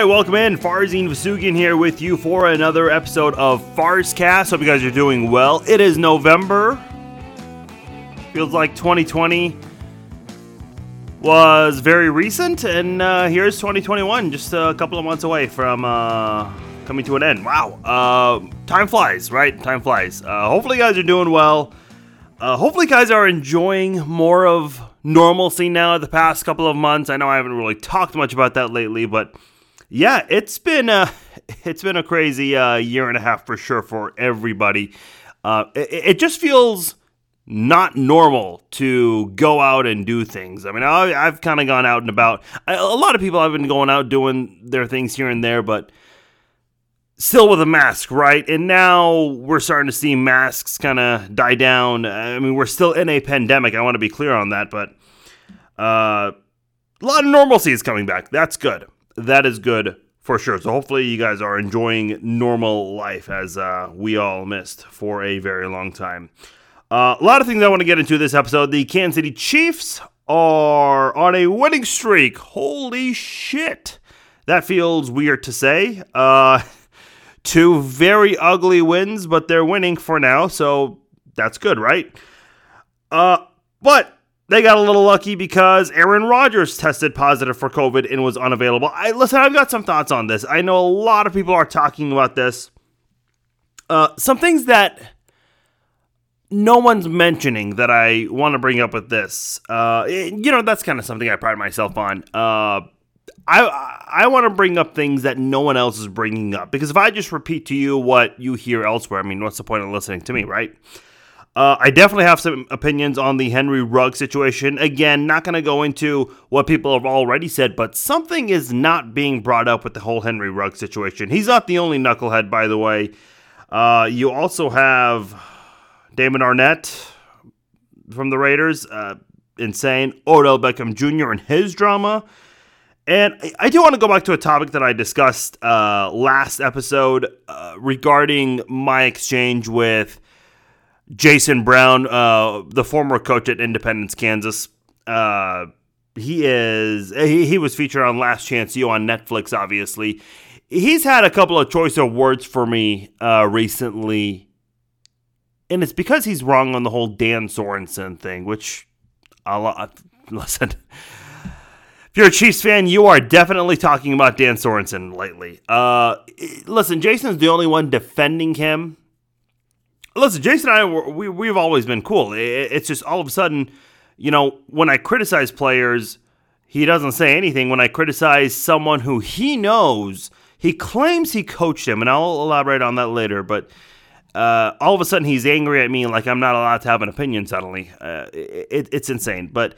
right, welcome in. Farzin Vousoughian here with you for another episode of Farzcast. Hope you guys are doing well. It is November. Feels like 2020 was very recent, and uh, here's 2021, just a couple of months away from uh, coming to an end. Wow, uh, time flies, right? Time flies. Uh, hopefully, you guys are doing well. Uh, hopefully, you guys are enjoying more of normalcy now the past couple of months. I know I haven't really talked much about that lately, but yeah, it's been a it's been a crazy uh, year and a half for sure for everybody. Uh, it, it, just feels not normal to go out and do things. I mean, I, have kind of gone out and about. I, a lot of people have been going out doing their things here and there, but still with a mask, right? And now we're starting to see masks kind of die down. I mean, we're still in a pandemic. I want to be clear on that, but uh, a lot of normalcy is coming back. That's good. That is good for sure. So hopefully you guys are enjoying normal life as uh, we all missed for a very long time. Uh, a lot of things I want to get into this episode. The Kansas City Chiefs are on a winning streak. Holy shit. That feels weird to say. Uh, two very ugly wins, but they're winning for now, so that's good, right? Uh, but they got a little lucky because Aaron Rodgers tested positive for COVID and was unavailable. I listen, I've got some thoughts on this. I know a lot of people are talking about this. Uh, some things that no one's mentioning that I want to bring up with this. Uh, you know, that's kind of something I pride myself on. Uh, I I want to bring up things that no one else is bringing up because if I just repeat to you what you hear elsewhere, I mean, what's the point of listening to me, right? Uh, I definitely have some opinions on the Henry Rugg situation. Again, not going to go into what people have already said, but something is not being brought up with the whole Henry Rugg situation. He's not the only knucklehead, by the way. Uh, you also have Damon Arnette from the Raiders, uh, insane. Odell Beckham Jr. and his drama. And I do want to go back to a topic that I discussed uh, last episode uh, regarding my exchange with Jason Brown, uh, the former coach at Independence, Kansas. Uh, he is he, he was featured on Last Chance U on Netflix. Obviously, he's had a couple of choice words for me uh, recently and it's because he's wrong on the whole Dan Sorensen thing, which I'll listen. If you're a Chiefs fan, you are definitely talking about Dan Sorensen lately. Uh, listen, Jason's the only one defending him. Listen, Jason and I, we, we've always been cool. It's just all of a sudden, you know, when I criticize players, he doesn't say anything. When I criticize someone who he knows, he claims he coached him, and I'll elaborate on that later, but uh, all of a sudden he's angry at me like I'm not allowed to have an opinion suddenly. Uh, it, it's insane. But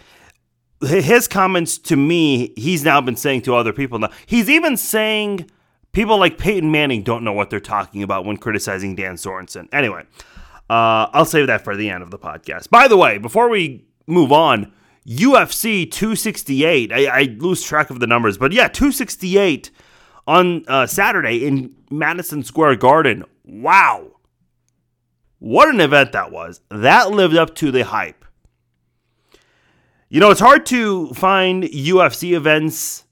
his comments to me, he's now been saying to other people now. He's even saying people like Peyton Manning don't know what they're talking about when criticizing Dan Sorensen. Anyway, uh, I'll save that for the end of the podcast. By the way, before we move on, UFC 268, I, I lose track of the numbers, but yeah, 268 on uh, Saturday in Madison Square Garden. Wow. What an event that was. That lived up to the hype. You know, it's hard to find UFC events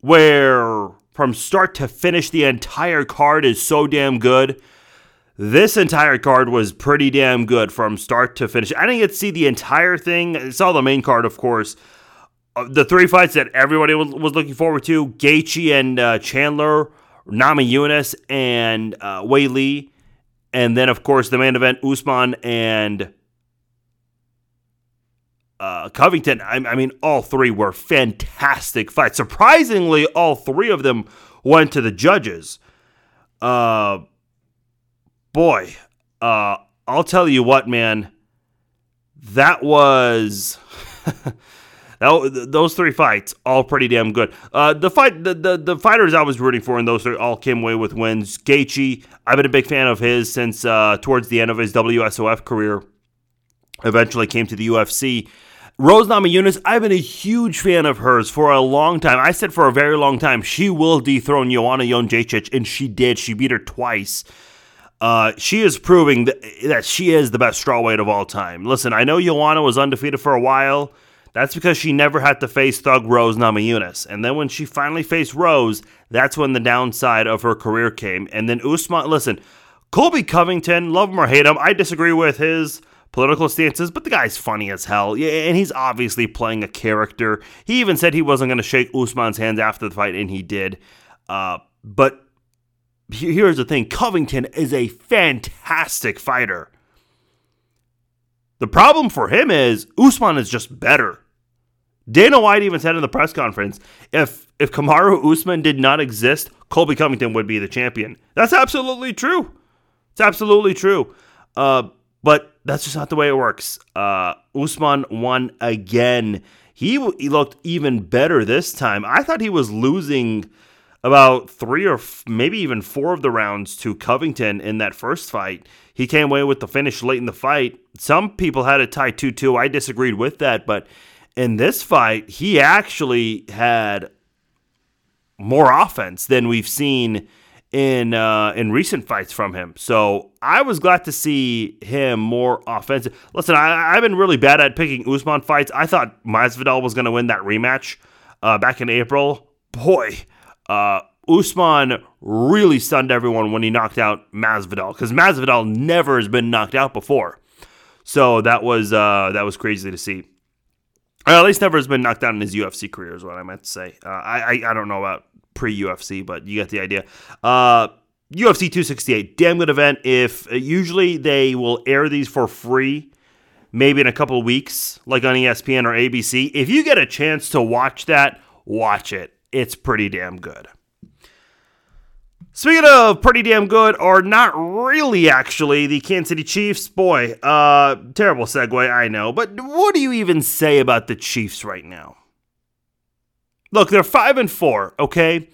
where from start to finish the entire card is so damn good. This entire card was pretty damn good from start to finish. I didn't get to see the entire thing. I saw the main card, of course. Uh, the three fights that everybody was, looking forward to Gaethje and uh, Chandler, Namajunas, and uh, Lee, And then, of course, the main event, Usman and uh, Covington. I, I, mean, all three were fantastic fights. Surprisingly, all three of them went to the judges. Uh, boy, uh, I'll tell you what, man. That was That, those three fights, all pretty damn good. Uh, the fight, the, the, the fighters I was rooting for in those three all came away with wins. Gaethje, I've been a big fan of his since uh, towards the end of his WSOF career. Eventually came to the UFC. Rose Namajunas, I've been a huge fan of hers for a long time. I said for a very long time she will dethrone Joanna Jędrzejczyk, and she did. She beat her twice. Uh, she is proving that, that she is the best strawweight of all time. Listen, I know Joanna was undefeated for a while. That's because she never had to face Thug Rose Namajunas. And then when she finally faced Rose, that's when the downside of her career came. And then Usman, listen, Colby Covington, love him or hate him, I disagree with his political stances, but the guy's funny as hell. Yeah, and he's obviously playing a character. He even said he wasn't going to shake Usman's hands after the fight, and he did. Uh, but here's the thing Covington is a fantastic fighter. The problem for him is Usman is just better. Dana White even said in the press conference, if if Kamaru Usman did not exist, Colby Covington would be the champion. That's absolutely true. It's absolutely true. Uh, but that's just not the way it works. Uh, Usman won again. He, he looked even better this time. I thought he was losing about three or f- maybe even four of the rounds to Covington in that first fight. He came away with the finish late in the fight. Some people had it tied 2 2. I disagreed with that, but in this fight, he actually had more offense than we've seen in uh, in recent fights from him. So I was glad to see him more offensive. Listen, I, have been really bad at picking Usman fights. I thought Masvidal was going to win that rematch uh, back in April. Boy, uh, Usman really stunned everyone when he knocked out Masvidal because Masvidal never has been knocked out before. So that was uh, that was crazy to see. Or at least never has been knocked out in his UFC career is what I meant to say. Uh, I, I, I don't know about pre UFC, but you get the idea. Uh, UFC 268, damn good event. If uh, usually they will air these for free, maybe in a couple weeks, like on ESPN or ABC. If you get a chance to watch that, watch it. It's pretty damn good. Speaking of pretty damn good, or not really actually, the Kansas City Chiefs, boy, uh, terrible segue, I know, but what do you even say about the Chiefs right now? Look, they're 5 and 4, okay?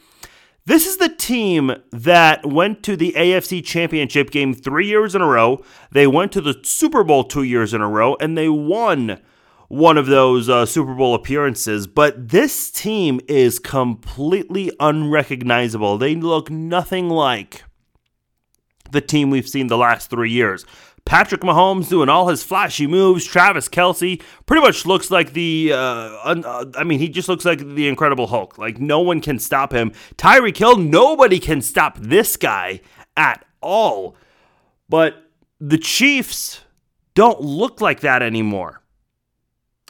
This is the team that went to the AFC Championship game 3 years in a row. They went to the Super Bowl 2 years in a row and they won one of those uh, Super Bowl appearances, but this team is completely unrecognizable. They look nothing like the team we've seen the last three years. Patrick Mahomes doing all his flashy moves. Travis Kelce pretty much looks like the, uh, un- uh, I mean, he just looks like the Incredible Hulk. Like, no one can stop him. Tyreek Hill, nobody can stop this guy at all. But the Chiefs don't look like that anymore.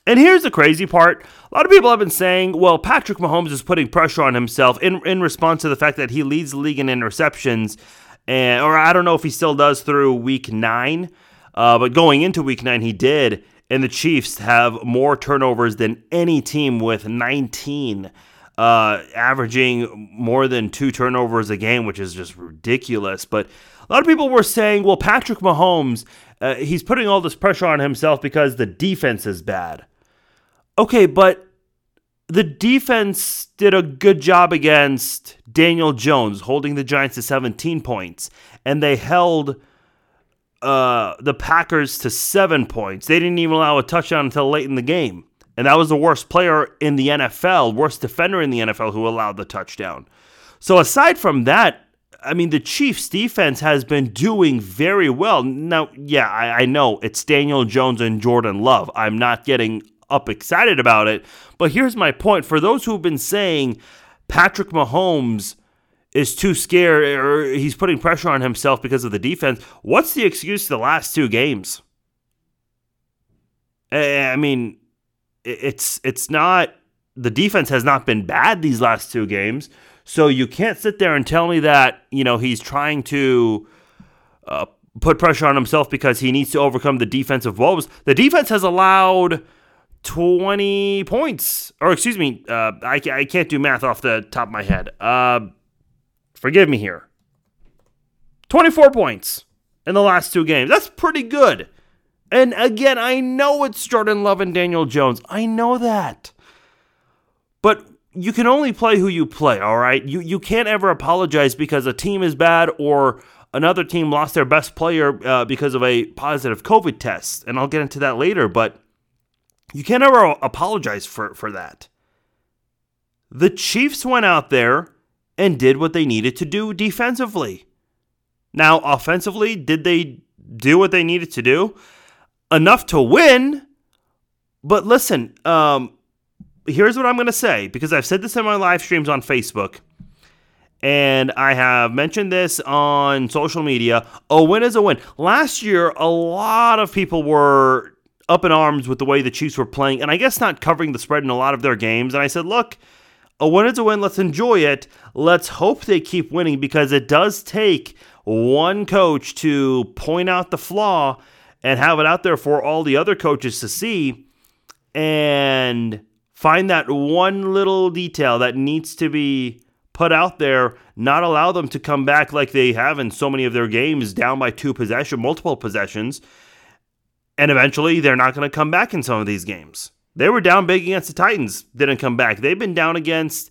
And here's the crazy part. A lot of people have been saying, well, Patrick Mahomes is putting pressure on himself in, in response to the fact that he leads the league in interceptions. And, or I don't know if he still does through week nine, uh, but going into week nine, he did. And the Chiefs have more turnovers than any team with 19, uh, averaging more than two turnovers a game, which is just ridiculous. But a lot of people were saying, well, Patrick Mahomes, uh, he's putting all this pressure on himself because the defense is bad. Okay, but the defense did a good job against Daniel Jones, holding the Giants to 17 points, and they held uh, the Packers to seven points. They didn't even allow a touchdown until late in the game. And that was the worst player in the NFL, worst defender in the NFL who allowed the touchdown. So aside from that, I mean, the Chiefs' defense has been doing very well. Now, yeah, I, I know it's Daniel Jones and Jordan Love. I'm not getting up excited about it. But here's my point for those who've been saying Patrick Mahomes is too scared or he's putting pressure on himself because of the defense, what's the excuse the last two games? I mean, it's it's not the defense has not been bad these last two games. So you can't sit there and tell me that, you know, he's trying to uh, put pressure on himself because he needs to overcome the defensive woes. The defense has allowed 20 points. Or excuse me, uh, I, I can't do math off the top of my head. Uh, forgive me here. 24 points in the last two games. That's pretty good. And again, I know it's Jordan Love and Daniel Jones. I know that. But you can only play who you play, all right? You you can't ever apologize because a team is bad or another team lost their best player uh, because of a positive COVID test. And I'll get into that later, but you can't ever apologize for, for that. The Chiefs went out there and did what they needed to do defensively. Now, offensively, did they do what they needed to do? Enough to win, But listen, um, here's what I'm going to say because I've said this in my live streams on Facebook. And I have mentioned this on social media. A win is a win. Last year, a lot of people were up in arms with the way the Chiefs were playing, and I guess not covering the spread in a lot of their games. And I said, look, a win is a win. Let's enjoy it. Let's hope they keep winning because it does take one coach to point out the flaw and have it out there for all the other coaches to see and find that one little detail that needs to be put out there, not allow them to come back like they have in so many of their games, down by two possession, multiple possessions. And eventually they're not going to come back in some of these games. They were down big against the Titans, didn't come back. They've been down against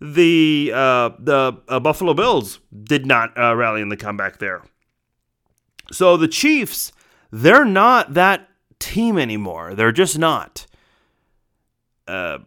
the uh, the uh, Buffalo Bills, did not uh, rally in the comeback there. So the Chiefs, they're not that team anymore. They're just not. Uh,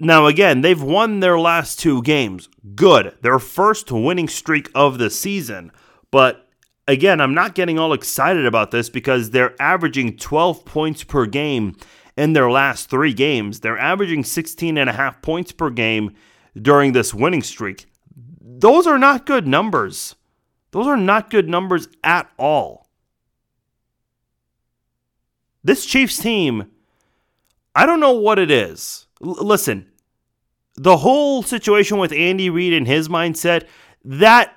now, again, they've won their last two games. Good. Their first winning streak of the season. But again, I'm not getting all excited about this because they're averaging 12 points per game in their last three games. They're averaging 16 and a half points per game during this winning streak. Those are not good numbers. Those are not good numbers at all. This Chiefs team, I don't know what it is. L- listen, the whole situation with Andy Reid and his mindset, that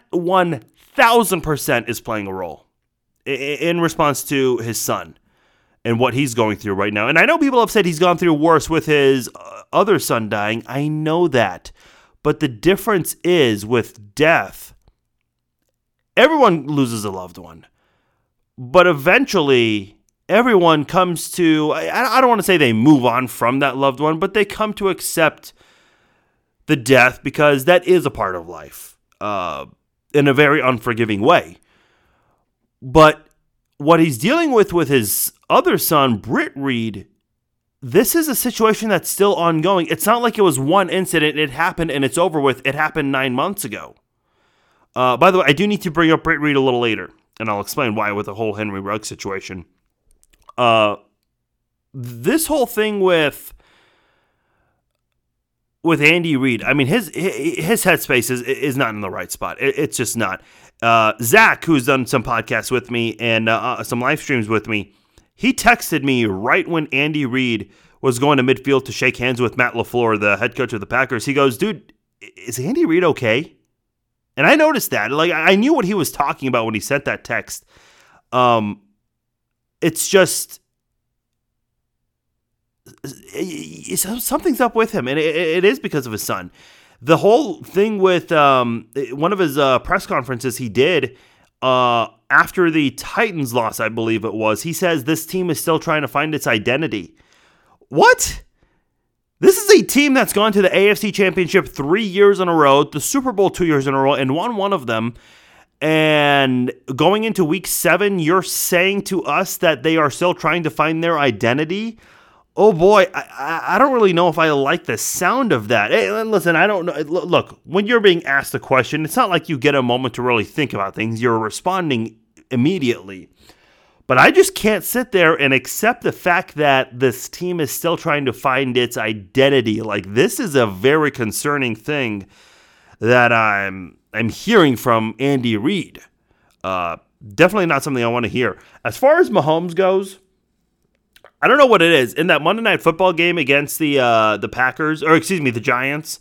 1000% is playing a role in response to his son and what he's going through right now. And I know people have said he's gone through worse with his uh, other son dying. I know that. But the difference is with death, everyone loses a loved one. But eventually, everyone comes to, I, don't want to say they move on from that loved one, but they come to accept the death because that is a part of life uh, in a very unforgiving way. But what he's dealing with with his other son, Britt Reid, this is a situation that's still ongoing. It's not like it was one incident, it happened and it's over with. It happened nine months ago. Uh, by the way, I do need to bring up Britt Reid a little later, and I'll explain why with the whole Henry Rugg situation. Uh, this whole thing with with Andy Reid, I mean his his headspace is is not in the right spot. it's just not. Uh, Zach, who's done some podcasts with me and uh, uh, some live streams with me, he texted me right when Andy Reid was going to midfield to shake hands with Matt LaFleur, the head coach of the Packers. He goes, "Dude, is Andy Reid okay?" And I noticed that. Like I knew what he was talking about when he sent that text. Um, it's just something's up with him, and it, it is because of his son the whole thing with um, one of his uh, press conferences he did uh, after the Titans loss, I believe it was, he says this team is still trying to find its identity. What? This is a team that's gone to the AFC Championship three years in a row, the Super Bowl two years in a row, and won one of them. And going into week seven, you're saying to us that they are still trying to find their identity? Oh boy, I, I don't really know if I like the sound of that. Hey, listen, I don't know. Look, when you're being asked a question, it's not like you get a moment to really think about things. You're responding immediately. But I just can't sit there and accept the fact that this team is still trying to find its identity. Like this is a very concerning thing that I'm I'm hearing from Andy Reid. Uh, definitely not something I want to hear. As far as Mahomes goes, I don't know what it is. In that Monday night football game against the uh, the Packers, or excuse me, the Giants,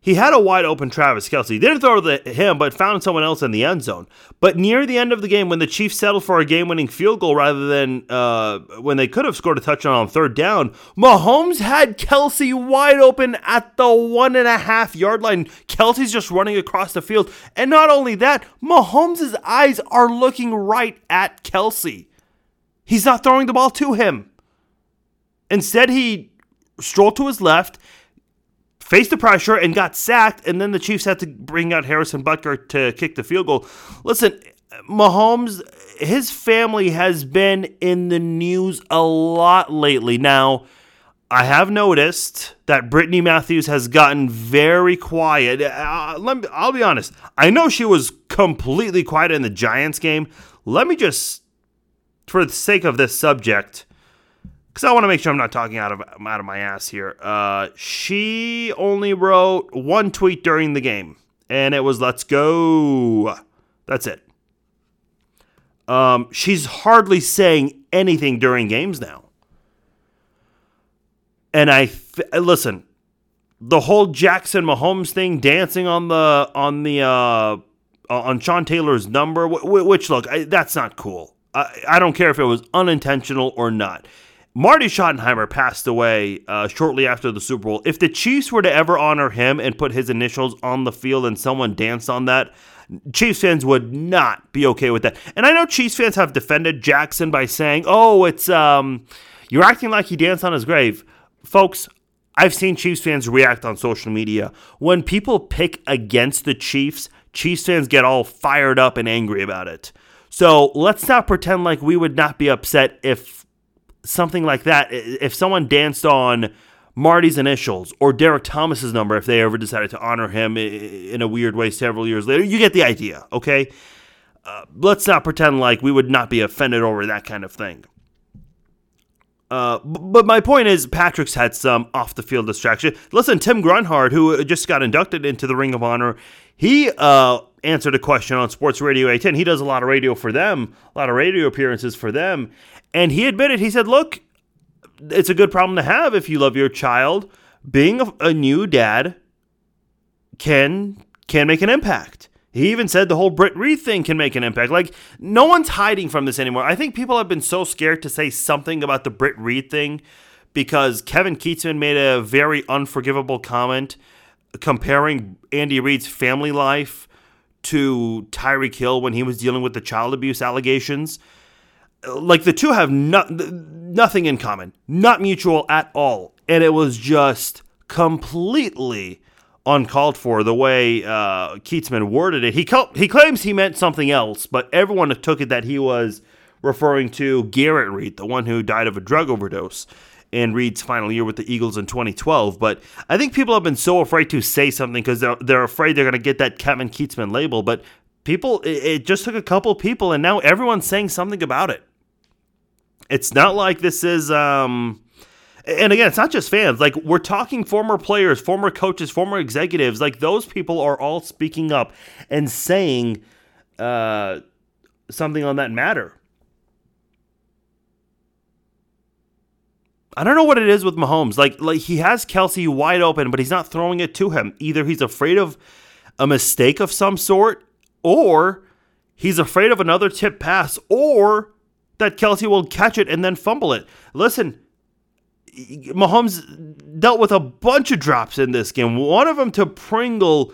he had a wide open Travis Kelce. Didn't throw to him, but found someone else in the end zone. But near the end of the game, when the Chiefs settled for a game winning field goal rather than uh, when they could have scored a touchdown on third down, Mahomes had Kelce wide open at the one and a half yard line. Kelce's just running across the field. And not only that, Mahomes' eyes are looking right at Kelce. He's not throwing the ball to him. Instead, he strolled to his left, faced the pressure, and got sacked. And then the Chiefs had to bring out Harrison Butker to kick the field goal. Listen, Mahomes, his family has been in the news a lot lately. Now, I have noticed that Brittany Matthews has gotten very quiet. Uh, let me, I'll be honest. I know she was completely quiet in the Giants game. Let me just, for the sake of this subject, because I want to make sure I'm not talking out of out of my ass here. Uh, she only wrote one tweet during the game, and it was "Let's go." That's it. Um, she's hardly saying anything during games now. And I listen, the whole Jackson Mahomes thing, dancing on the on the uh, on Sean Taylor's number, which look, I, that's not cool. I, I don't care if it was unintentional or not. Marty Schottenheimer passed away uh, shortly after the Super Bowl. If the Chiefs were to ever honor him and put his initials on the field and someone danced on that, Chiefs fans would not be okay with that. And I know Chiefs fans have defended Jackson by saying, "Oh, it's um, you're acting like he danced on his grave." Folks, I've seen Chiefs fans react on social media when people pick against the Chiefs. Chiefs fans get all fired up and angry about it. So let's not pretend like we would not be upset if something like that, if someone danced on Marty's initials or Derrick Thomas's number if they ever decided to honor him in a weird way several years later. You get the idea, okay? Uh, let's not pretend like we would not be offended over that kind of thing. Uh, but my point is, Patrick's had some off the field distraction. Listen, Tim Grunhard, who just got inducted into the Ring of Honor, he uh, answered a question on Sports Radio 810. He does a lot of radio for them, a lot of radio appearances for them. And he admitted, he said, look, it's a good problem to have if you love your child. Being a, a new dad can can make an impact. He even said the whole Britt Reid thing can make an impact. Like no one's hiding from this anymore. I think people have been so scared to say something about the Britt Reid thing because Kevin Kietzman made a very unforgivable comment comparing Andy Reid's family life to Tyreek Hill when he was dealing with the child abuse allegations like the two have no, nothing in common, not mutual at all. And it was just completely uncalled for the way uh, Kietzman worded it. He, he claims he meant something else, but everyone took it that he was referring to Garrett Reid, the one who died of a drug overdose in Reid's final year with the Eagles in 2012. But I think people have been so afraid to say something because they're, they're afraid they're going to get that Kevin Kietzman label. But people, it, it just took a couple people, and now everyone's saying something about it. It's not like this is um and again, it's not just fans. Like we're talking former players, former coaches, former executives. Like those people are all speaking up and saying uh, something on that matter. I don't know what it is with Mahomes. Like, like he has Kelce wide open, but he's not throwing it to him. Either he's afraid of a mistake of some sort, or he's afraid of another tip pass, or that Kelce will catch it and then fumble it. Listen, Mahomes dealt with a bunch of drops in this game. One of them to Pringle,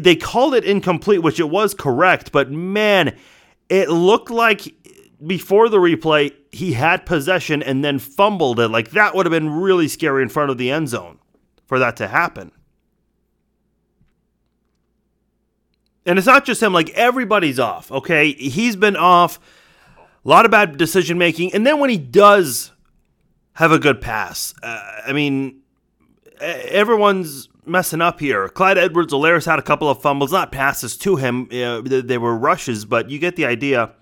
they called it incomplete, which it was correct, but man, it looked like before the replay he had possession and then fumbled it. Like that would have been really scary in front of the end zone for that to happen. And it's not just him, like everybody's off, okay? He's been off a lot of bad decision making. And then when he does have a good pass, uh, I mean, everyone's messing up here. Clyde Edwards Helaire had a couple of fumbles, not passes to him. Uh, they were rushes, but you get the idea.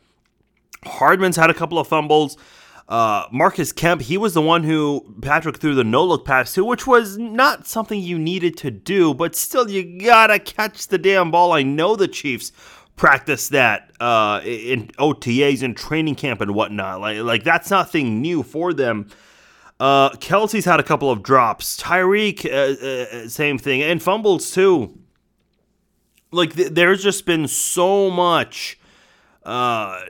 Hardman's had a couple of fumbles. Uh, Marcus Kemp, he was the one who Patrick threw the no look pass to, which was not something you needed to do, but still, you gotta catch the damn ball. I know the Chiefs practice that uh, in OTAs and training camp and whatnot. Like, like that's nothing new for them. Uh, Kelce's had a couple of drops. Tyreek, uh, uh, same thing, and fumbles too. Like th- there's just been so much. Uh,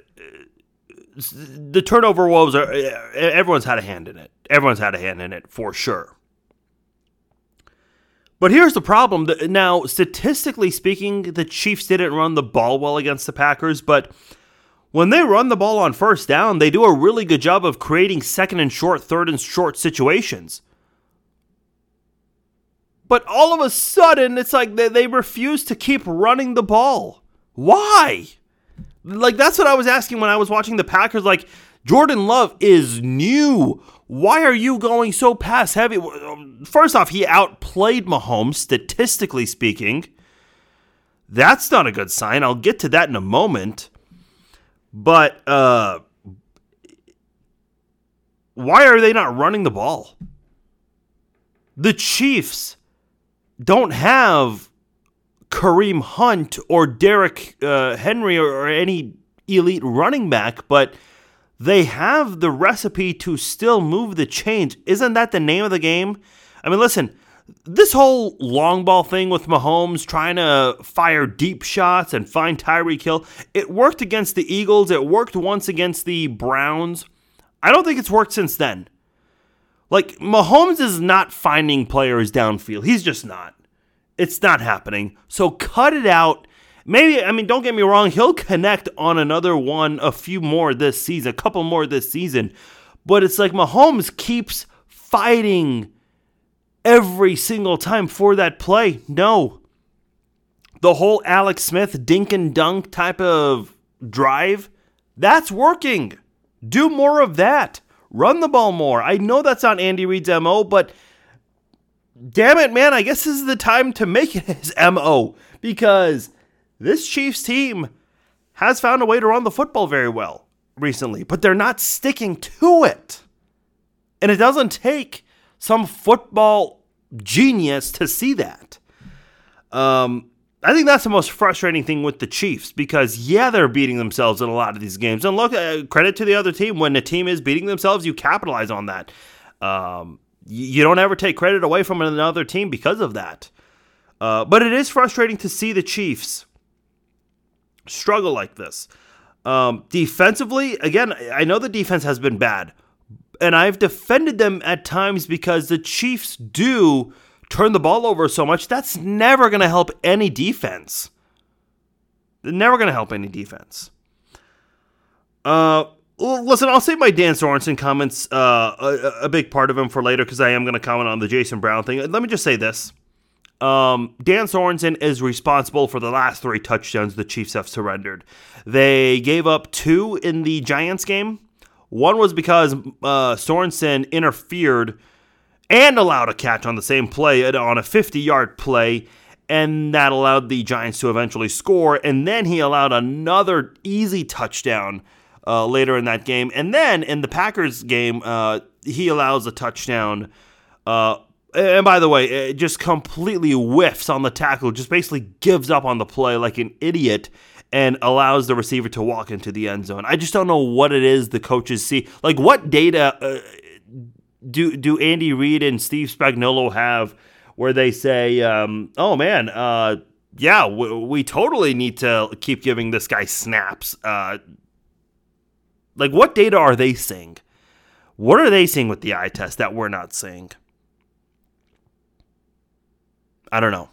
the turnover woes are everyone's had a hand in it. Everyone's had a hand in it for sure. But here's the problem. Now, statistically speaking, the Chiefs didn't run the ball well against the Packers, but when they run the ball on first down, they do a really good job of creating second and short, third and short situations. But all of a sudden, it's like they, refuse to keep running the ball. Why? Like, that's what I was asking when I was watching the Packers. Like, Jordan Love is new. Why are you going so pass heavy? First off, he outplayed Mahomes, statistically speaking. That's not a good sign. I'll get to that in a moment. But uh, why are they not running the ball? The Chiefs don't have Kareem Hunt or Derrick uh, Henry or, or any elite running back, but they have the recipe to still move the chains. Isn't that the name of the game? I mean, listen, this whole long ball thing with Mahomes trying to fire deep shots and find Tyreek Hill, it worked against the Eagles. It worked once against the Browns. I don't think it's worked since then. Like, Mahomes is not finding players downfield. He's just not. It's not happening. So cut it out. Maybe, I mean, don't get me wrong, he'll connect on another one, a few more this season, a couple more this season. But it's like Mahomes keeps fighting every single time for that play. No. The whole Alex Smith dink and dunk type of drive, that's working. Do more of that. Run the ball more. I know that's not Andy Reid's MO, but damn it, man, I guess this is the time to make it his MO because this Chiefs team has found a way to run the football very well recently, but they're not sticking to it. And it doesn't take some football genius to see that. Um, I think that's the most frustrating thing with the Chiefs because yeah, they're beating themselves in a lot of these games. And look, uh, credit to the other team when the team is beating themselves, you capitalize on that. Um, you don't ever take credit away from another team because of that. Uh, but it is frustrating to see the Chiefs struggle like this. Um, defensively, again, I know the defense has been bad, and I've defended them at times because the Chiefs do turn the ball over so much. That's never going to help any defense. They're never going to help any defense. Uh, listen, I'll save my Dan Sorensen comments, uh, a, a big part of them for later because I am going to comment on the Jason Brown thing. Let me just say this. Um, Dan Sorensen is responsible for the last three touchdowns the Chiefs have surrendered. They gave up two in the Giants game one was because uh, Sorensen interfered and allowed a catch on the same play uh, on a 50 yard play, and that allowed the Giants to eventually score. And then he allowed another easy touchdown uh, later in that game. And then in the Packers game, uh, he allows a touchdown. And by the way, it just completely whiffs on the tackle, just basically gives up on the play like an idiot and allows the receiver to walk into the end zone. I just don't know what it is the coaches see. Like, what data uh, do do Andy Reid and Steve Spagnuolo have where they say, um, "Oh man, uh, yeah, we, we, totally need to keep giving this guy snaps." Uh, like, what data are they seeing? What are they seeing with the eye test that we're not seeing? I don't know.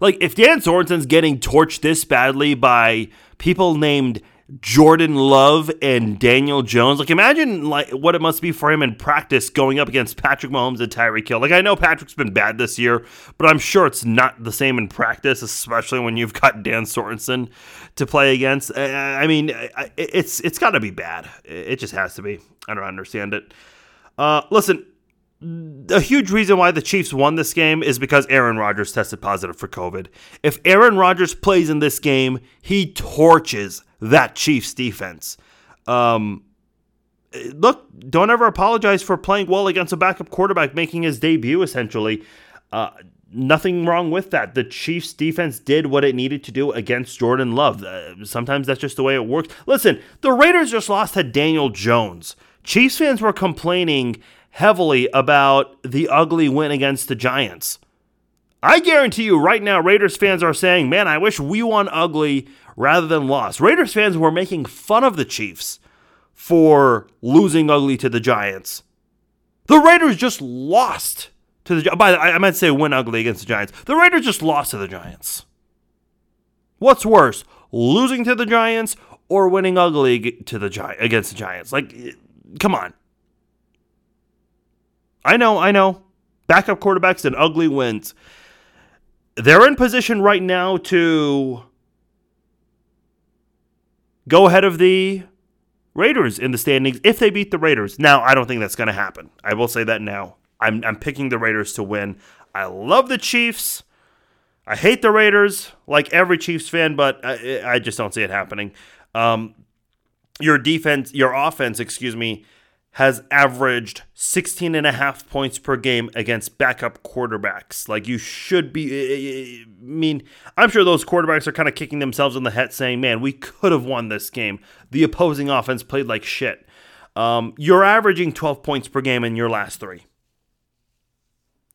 Like, if Dan Sorensen's getting torched this badly by people named Jordan Love and Daniel Jones, like, imagine like what it must be for him in practice going up against Patrick Mahomes and Tyreek Hill. Like, I know Patrick's been bad this year, but I'm sure it's not the same in practice, especially when you've got Dan Sorensen to play against. I mean, it's it's got to be bad. It just has to be. I don't understand it. Uh, listen, a huge reason why the Chiefs won this game is because Aaron Rodgers tested positive for COVID. If Aaron Rodgers plays in this game, he torches that Chiefs defense. Um, look, don't ever apologize for playing well against a backup quarterback making his debut, essentially. Uh, nothing wrong with that. The Chiefs defense did what it needed to do against Jordan Love. Uh, sometimes that's just the way it works. Listen, the Raiders just lost to Daniel Jones. Chiefs fans were complaining heavily about the ugly win against the Giants. I guarantee you right now, Raiders fans are saying, man, I wish we won ugly rather than lost. Raiders fans were making fun of the Chiefs for losing ugly to the Giants. The Raiders just lost to the by the, I meant to say win ugly against the Giants. The Raiders just lost to the Giants. What's worse, losing to the Giants or winning ugly to the Gi- against the Giants? Like, come on. I know, I know. Backup quarterbacks and ugly wins. They're in position right now to go ahead of the Raiders in the standings if they beat the Raiders. Now, I don't think that's going to happen. I will say that now. I'm, I'm picking the Raiders to win. I love the Chiefs. I hate the Raiders, like every Chiefs fan, but I, I just don't see it happening. Um, your defense, your offense, excuse me, has averaged 16 and a half points per game against backup quarterbacks. Like you should be eh, eh, eh, I mean, I'm sure those quarterbacks are kind of kicking themselves in the head saying, "Man, we could have won this game. The opposing offense played like shit." Um, you're averaging 12 points per game in your last 3.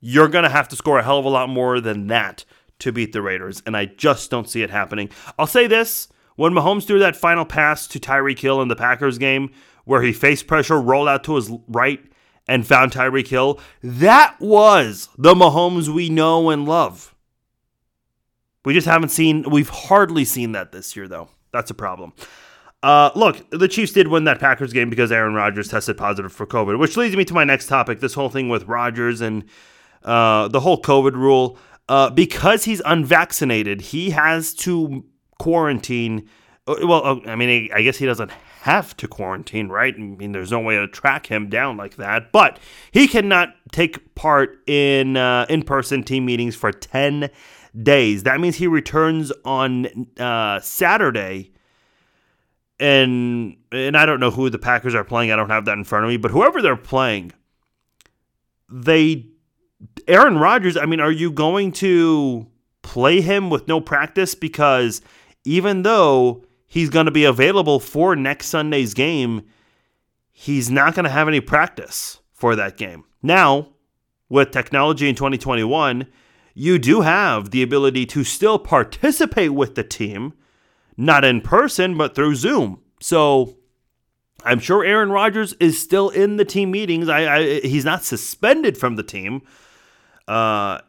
You're going to have to score a hell of a lot more than that to beat the Raiders, and I just don't see it happening. I'll say this, when Mahomes threw that final pass to Tyreek Hill in the Packers game, where he faced pressure, rolled out to his right, and found Tyreek Hill. That was the Mahomes we know and love. We just haven't seen, we've hardly seen that this year, though. That's a problem. Uh, look, the Chiefs did win that Packers game because Aaron Rodgers tested positive for COVID, which leads me to my next topic this whole thing with Rodgers and uh, the whole COVID rule. Uh, because he's unvaccinated, he has to quarantine. Uh, well, uh, I mean, I guess he doesn't have to quarantine, right? I mean, there's no way to track him down like that. But he cannot take part in uh, in-person team meetings for ten days. That means he returns on uh, Saturday. And and I don't know who the Packers are playing. I don't have that in front of me. But whoever they're playing, they Aaron Rodgers. I mean, are you going to play him with no practice because even though he's going to be available for next Sunday's game, he's not going to have any practice for that game. Now, with technology in 2021, you do have the ability to still participate with the team, not in person, but through Zoom. So I'm sure Aaron Rodgers is still in the team meetings. I, I he's not suspended from the team, uh,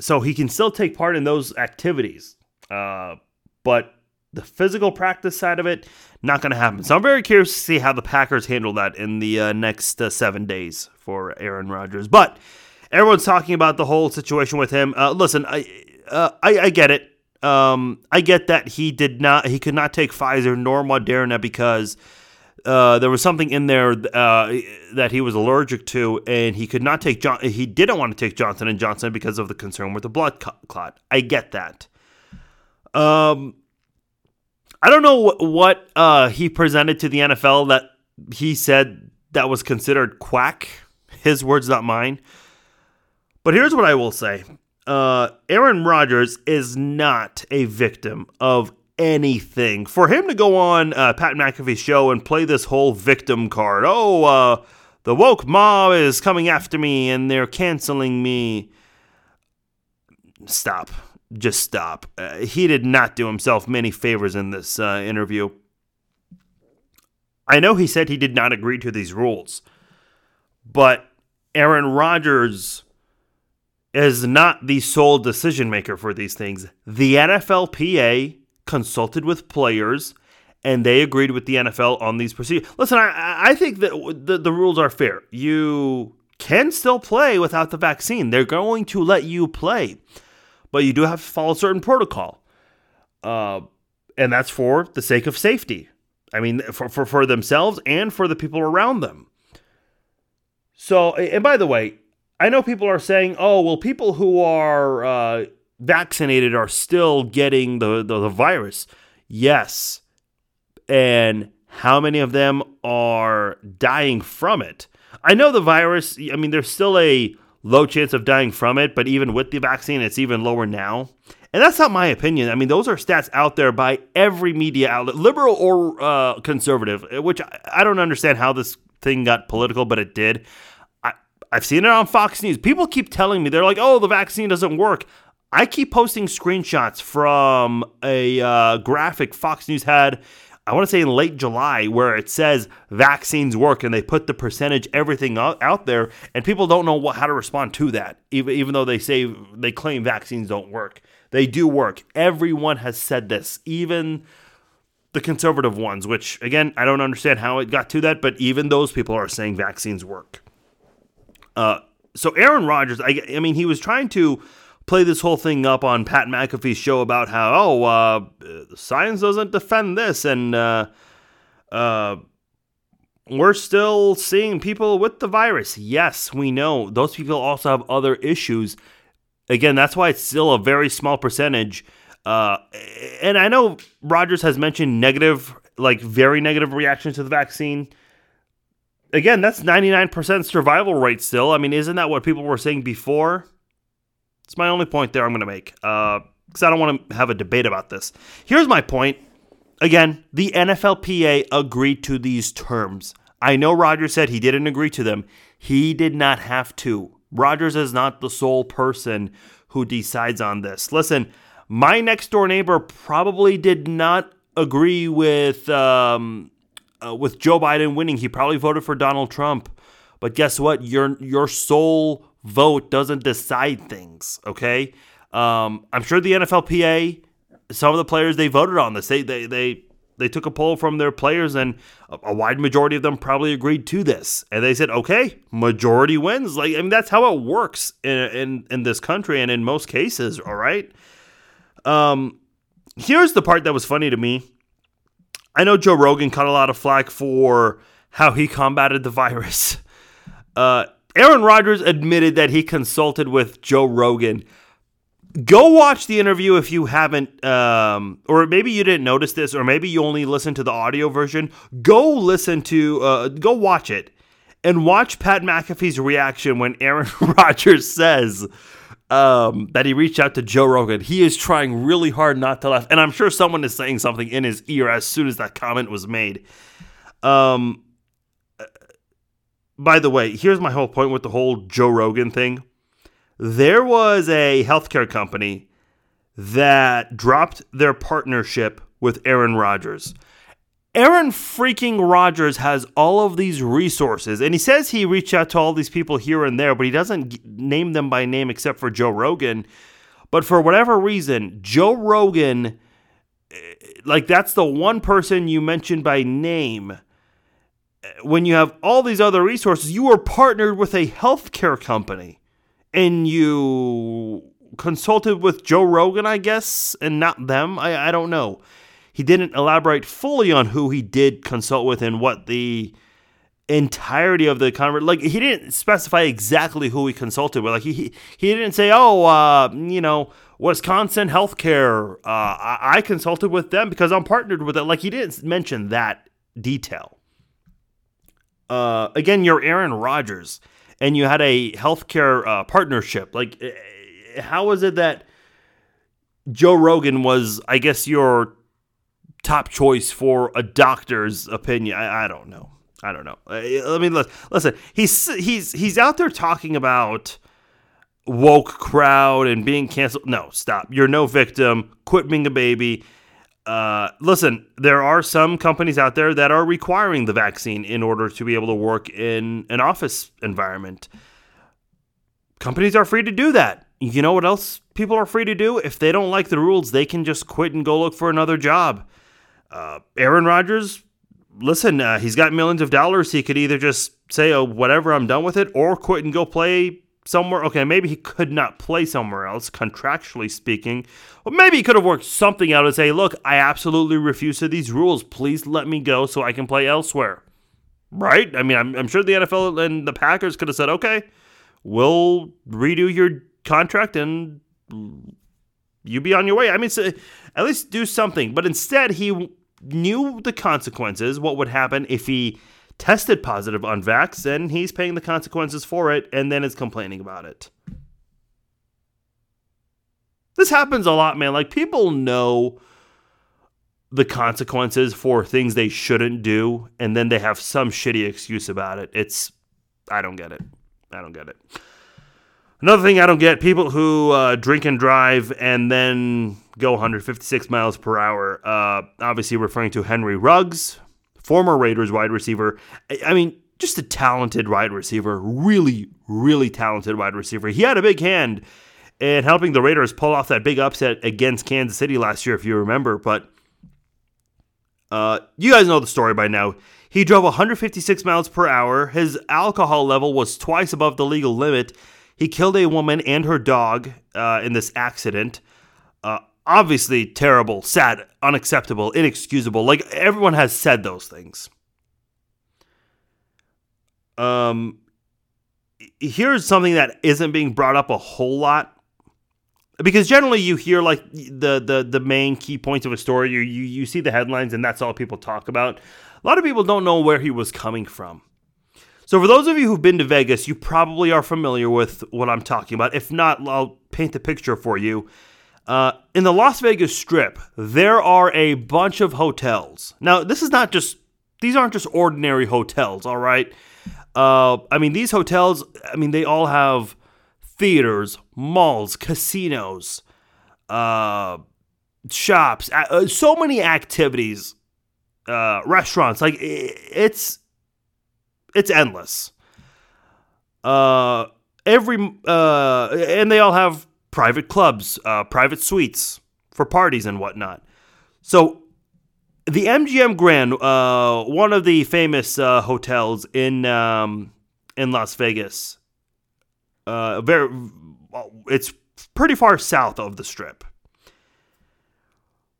so he can still take part in those activities. Uh, but the physical practice side of it, not going to happen. So I'm very curious to see how the Packers handle that in the uh, next uh, seven days for Aaron Rodgers. But everyone's talking about the whole situation with him. Uh, listen, I, uh, I, I get it. Um, I get that he did not, he could not take Pfizer nor Moderna because uh, there was something in there uh, that he was allergic to, and he could not take John. He didn't want to take Johnson and Johnson because of the concern with the blood clot. I get that. Um, I don't know what, what uh, he presented to the NFL that he said that was considered quack. His words, not mine. But here's what I will say uh, Aaron Rodgers is not a victim of anything. For him to go on uh, Pat McAfee's show and play this whole victim card, oh, uh, the woke mob is coming after me and they're canceling me. Stop just stop. Uh, he did not do himself many favors in this uh, interview. I know he said he did not agree to these rules, but Aaron Rodgers is not the sole decision maker for these things. The NFLPA consulted with players and they agreed with the NFL on these procedures. Listen, I, I think that the, the rules are fair. You can still play without the vaccine, they're going to let you play but you do have to follow certain protocol. Uh, and that's for the sake of safety. I mean, for, for, for themselves and for the people around them. So, and by the way, I know people are saying, oh, well, people who are uh, vaccinated are still getting the, the, the virus. Yes. And how many of them are dying from it? I know the virus, I mean, there's still a low chance of dying from it, but even with the vaccine, it's even lower now. And that's not my opinion. I mean, those are stats out there by every media outlet, liberal or uh, conservative, which I, I don't understand how this thing got political, but it did. I, I've seen it on Fox News. People keep telling me, they're like, oh, the vaccine doesn't work. I keep posting screenshots from a uh, graphic Fox News had I want to say in late July, where it says vaccines work and they put the percentage, everything out, there, and people don't know what, how to respond to that, even, even though they say they claim vaccines don't work. They do work. Everyone has said this, even the conservative ones, which again, I don't understand how it got to that, but even those people are saying vaccines work. Uh, so Aaron Rodgers, I, I mean, he was trying to play this whole thing up on Pat McAfee's show about how oh uh, science doesn't defend this and uh, uh, we're still seeing people with the virus. Yes, we know those people also have other issues. Again, that's why it's still a very small percentage. Uh, and I know Rodgers has mentioned negative, like very negative reactions to the vaccine. again, that's 99% survival rate still. I mean, isn't that what people were saying before? It's my only point there I'm going to make. Because uh, I don't want to have a debate about this. Here's my point. Again, the NFLPA agreed to these terms. I know Rodgers said he didn't agree to them. He did not have to. Rodgers is not the sole person who decides on this. Listen, my next door neighbor probably did not agree with um, uh, with Joe Biden winning. He probably voted for Donald Trump. But guess what? Your your sole vote doesn't decide things. Okay. Um, I'm sure the NFLPA, some of the players they voted on this. They they they they took a poll from their players, and a, a wide majority of them probably agreed to this. And they said, okay, majority wins. Like I mean, that's how it works in in in this country, and in most cases. All right. Um, here's the part that was funny to me. I know Joe Rogan caught a lot of flack for how he combated the virus. Uh, Aaron Rodgers admitted that he consulted with Joe Rogan. Go watch the interview if you haven't, um, or maybe you didn't notice this, or maybe you only listened to the audio version. Go listen to, uh, go watch it, and watch Pat McAfee's reaction when Aaron Rodgers says um, that he reached out to Joe Rogan. He is trying really hard not to laugh, and I'm sure someone is saying something in his ear as soon as that comment was made. Um, by the way, here's my whole point with the whole Joe Rogan thing. There was a healthcare company that dropped their partnership with Aaron Rodgers. Aaron freaking Rodgers has all of these resources, and he says he reached out to all these people here and there, but he doesn't name them by name except for Joe Rogan. But for whatever reason, Joe Rogan, eh, like that's the one person you mentioned by name. When you have all these other resources, you are partnered with a healthcare company, and you consulted with Joe Rogan, I guess, and not them. I, I don't know. He didn't elaborate fully on who he did consult with and what the entirety of the conversation like he didn't specify exactly who he consulted with. Like he he, didn't say oh uh, you know wisconsin healthcare uh, I, I consulted with them because i'm partnered with it. Like he didn't mention that detail uh, again you're aaron rodgers and you had a healthcare uh, partnership like eh, eh, how is it that joe rogan was i guess your top choice for a doctor's opinion. I, I don't know. I don't know. I mean, listen. He's he's he's out there talking about woke crowd and being canceled. No, stop. You're no victim. Quit being a baby. Uh, listen, there are some companies out there that are requiring the vaccine in order to be able to work in an office environment. Companies are free to do that. You know what else people are free to do? If they don't like the rules, they can just quit and go look for another job. Uh, Aaron Rodgers, listen, uh, he's got millions of dollars. He could either just say, oh, whatever, I'm done with it, or quit and go play somewhere. Okay, maybe he could not play somewhere else, contractually speaking. But maybe he could have worked something out and say, look, I absolutely refuse to these rules. Please let me go so I can play elsewhere. Right? I mean, I'm, I'm sure the NFL and the Packers could have said, okay, we'll redo your contract and you be on your way. I mean, so at least do something. But instead, he knew the consequences, what would happen if he tested positive on Vax, and he's paying the consequences for it and then is complaining about it. This happens a lot, man. Like, people know the consequences for things they shouldn't do, and then they have some shitty excuse about it. It's, I don't get it. I don't get it. Another thing I don't get people who uh, drink and drive and then go 156 miles per hour. Uh, obviously, referring to Henry Ruggs, former Raiders wide receiver. I mean, just a talented wide receiver. Really, really talented wide receiver. He had a big hand in helping the Raiders pull off that big upset against Kansas City last year, if you remember. But uh, you guys know the story by now. He drove 156 miles per hour. His alcohol level was twice above the legal limit he killed a woman and her dog uh, in this accident. Uh, obviously terrible, sad, unacceptable, inexcusable. Like everyone has said those things. Um, here's something that isn't being brought up a whole lot because generally you hear like the the the main key points of a story you you you see the headlines and that's all people talk about a lot of people don't know where he was coming from So, for those of you who've been to Vegas, you probably are familiar with what I'm talking about. If not, I'll paint the picture for you. Uh, in the Las Vegas Strip, there are a bunch of hotels. Now, this is not just, these aren't just ordinary hotels, all right? Uh, I mean, these hotels, I mean, they all have theaters, malls, casinos, uh, shops, uh, so many activities, uh, restaurants. Like, it's, it's endless. Uh, every, and they all have private clubs, uh, private suites for parties and whatnot. So the MGM Grand, uh, one of the famous uh, hotels in um, in Las Vegas, uh, very, it's pretty far south of the Strip.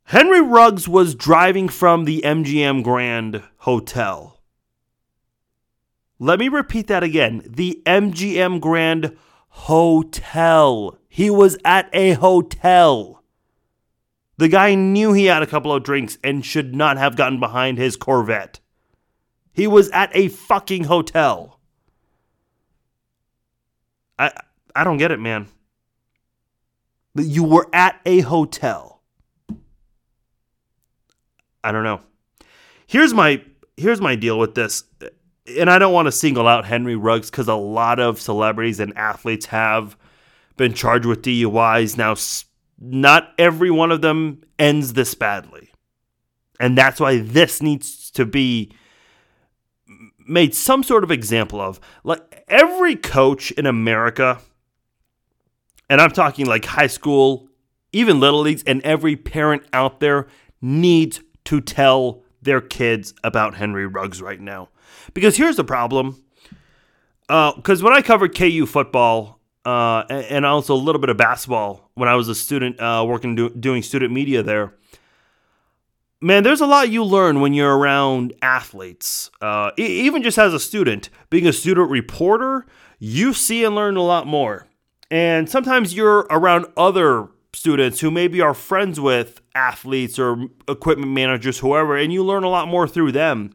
Henry Ruggs was driving from the MGM Grand Hotel. Let me repeat that again. The MGM Grand Hotel. He was at a hotel. The guy knew he had a couple of drinks and should not have gotten behind his Corvette. He was at a fucking hotel. I I don't get it, man. You were at a hotel. I don't know. Here's my here's my deal with this. And I don't want to single out Henry Ruggs cuz a lot of celebrities and athletes have been charged with DUIs now not every one of them ends this badly. And that's why this needs to be made some sort of example of. Like every coach in America, and I'm talking like high school, even little leagues, and every parent out there needs to tell their kids about Henry Ruggs right now. Because here's the problem. Because uh, when I covered KU football uh, and also a little bit of basketball when I was a student uh, working do- doing student media there. Man, there's a lot you learn when you're around athletes. Uh, even just as a student, being a student reporter, you see and learn a lot more. And sometimes you're around other students who maybe are friends with athletes or equipment managers, whoever, and you learn a lot more through them.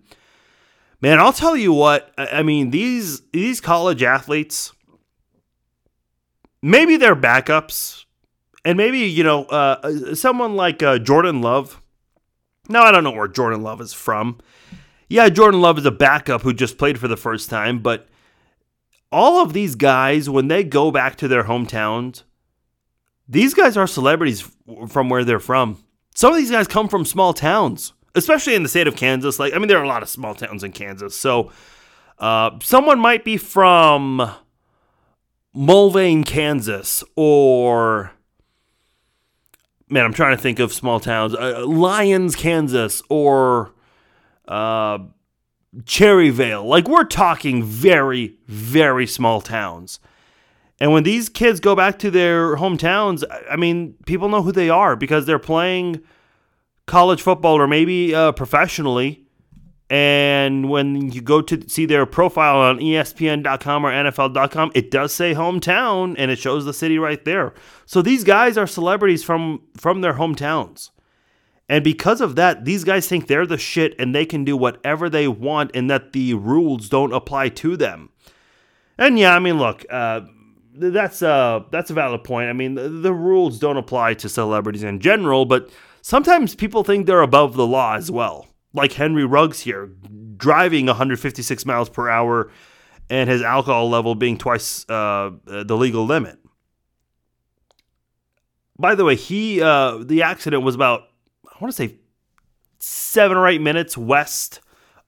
Man, I'll tell you what. I mean, these these college athletes maybe they're backups, and maybe you know uh, someone like uh, Jordan Love. Now I don't know where Jordan Love is from. Yeah, Jordan Love is a backup who just played for the first time, but all of these guys, when they go back to their hometowns, these guys are celebrities from where they're from. Some of these guys come from small towns, especially in the state of Kansas. Like, I mean, there are a lot of small towns in Kansas. So, uh, someone might be from Mulvane, Kansas, or man, I'm trying to think of small towns, uh, Lyons, Kansas, or uh, Cherryvale. Like we're talking very, very small towns. And when these kids go back to their hometowns, I mean, people know who they are because they're playing college football or maybe uh, professionally and when you go to see their profile on ESPN.com or NFL.com, it does say hometown and it shows the city right there. So these guys are celebrities from from their hometowns. And because of that, these guys think they're the shit and they can do whatever they want and that the rules don't apply to them. And yeah, I mean, look, uh, that's a, that's a valid point. I mean, the, the rules don't apply to celebrities in general, but sometimes people think they're above the law as well like Henry Ruggs here, driving 156 miles per hour and his alcohol level being twice uh, the legal limit. By the way, he uh, the accident was about I want to say seven or eight minutes west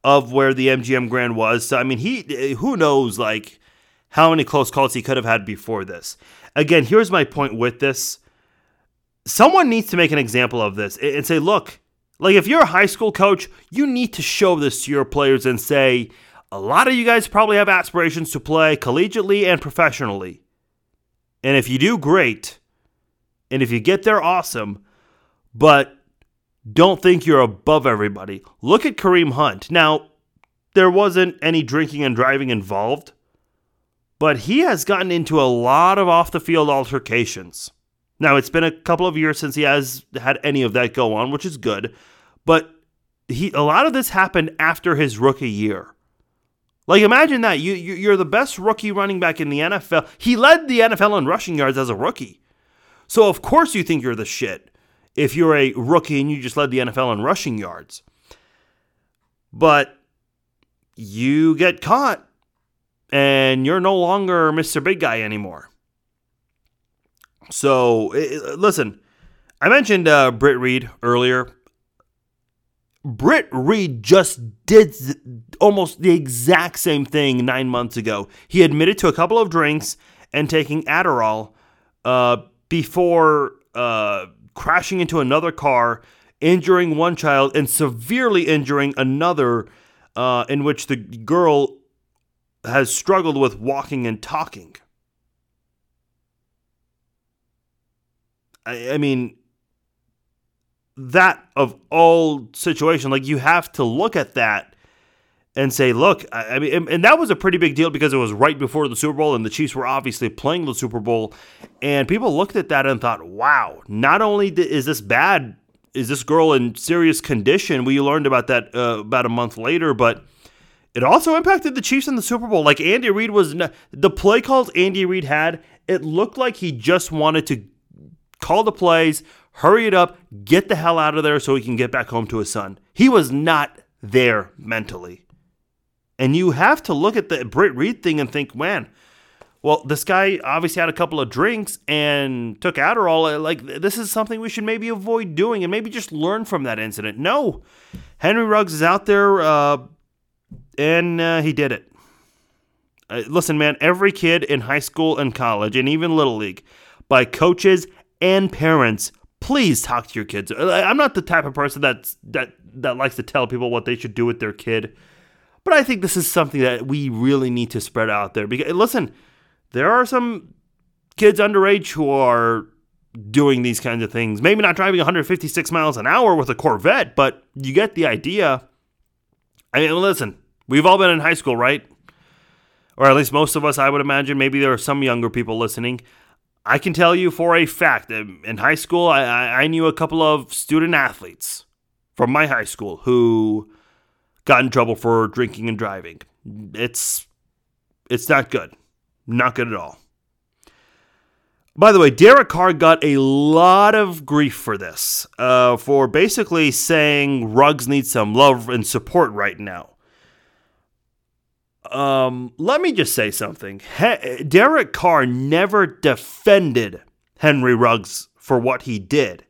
of where the MGM Grand was. So I mean, he who knows like how many close calls he could have had before this. Again, here's my point with this. Someone needs to make an example of this and say, look, like, if you're a high school coach, you need to show this to your players and say, a lot of you guys probably have aspirations to play collegiately and professionally. And if you do, great. And if you get there, awesome. But don't think you're above everybody. Look at Kareem Hunt. Now, there wasn't any drinking and driving involved, but he has gotten into a lot of off the field altercations. Now, it's been a couple of years since he has had any of that go on, which is good. But he a lot of this happened after his rookie year Like imagine that you you're the best rookie running back in the NFL. He led the NFL in rushing yards as a rookie. So of course you think you're the shit if you're a rookie and you just led the NFL in rushing yards. But you get caught and you're no longer Mr. Big Guy anymore. So listen, I mentioned uh, Britt Reid earlier. Britt Reid just did almost the exact same thing nine months ago. He admitted to a couple of drinks and taking Adderall uh, before uh, crashing into another car, injuring one child, and severely injuring another, uh, in which the girl has struggled with walking and talking. I, I mean, that of all situation, like you have to look at that and say, look, I, I mean, and, and, that was a pretty big deal because it was right before the Super Bowl, and the Chiefs were obviously playing the Super Bowl, and people looked at that and thought, wow, not only is this bad, is this girl in serious condition? We learned about that uh, about a month later, but it also impacted the Chiefs in the Super Bowl. Like Andy Reid was the play calls Andy Reid had. It looked like he just wanted to call the plays, hurry it up, get the hell out of there so he can get back home to his son. He was not there mentally. And you have to look at the Britt Reid thing and think, man, well, this guy obviously had a couple of drinks and took Adderall. Like, this is something we should maybe avoid doing and maybe just learn from that incident. No, Henry Ruggs is out there uh, and uh, he did it. Uh, listen, man, every kid in high school and college and even Little League, by coaches and parents, please talk to your kids. Uh, I'm not the type of person that's, that, that likes to tell people what they should do with their kid. But I think this is something that we really need to spread out there. Because listen, there are some kids underage who are doing these kinds of things. Maybe not driving 156 miles an hour with a Corvette, but you get the idea. I mean, listen, we've all been in high school, right? Or at least most of us, I would imagine. Maybe there are some younger people listening. I can tell you for a fact that in high school, I, I knew a couple of student athletes from my high school who got in trouble for drinking and driving. It's it's not good. Not good at all. By the way, Derek Carr got a lot of grief for this, uh, for basically saying Ruggs needs some love and support right now. Um, let me just say something. He- Derek Carr never defended Henry Ruggs for what he did.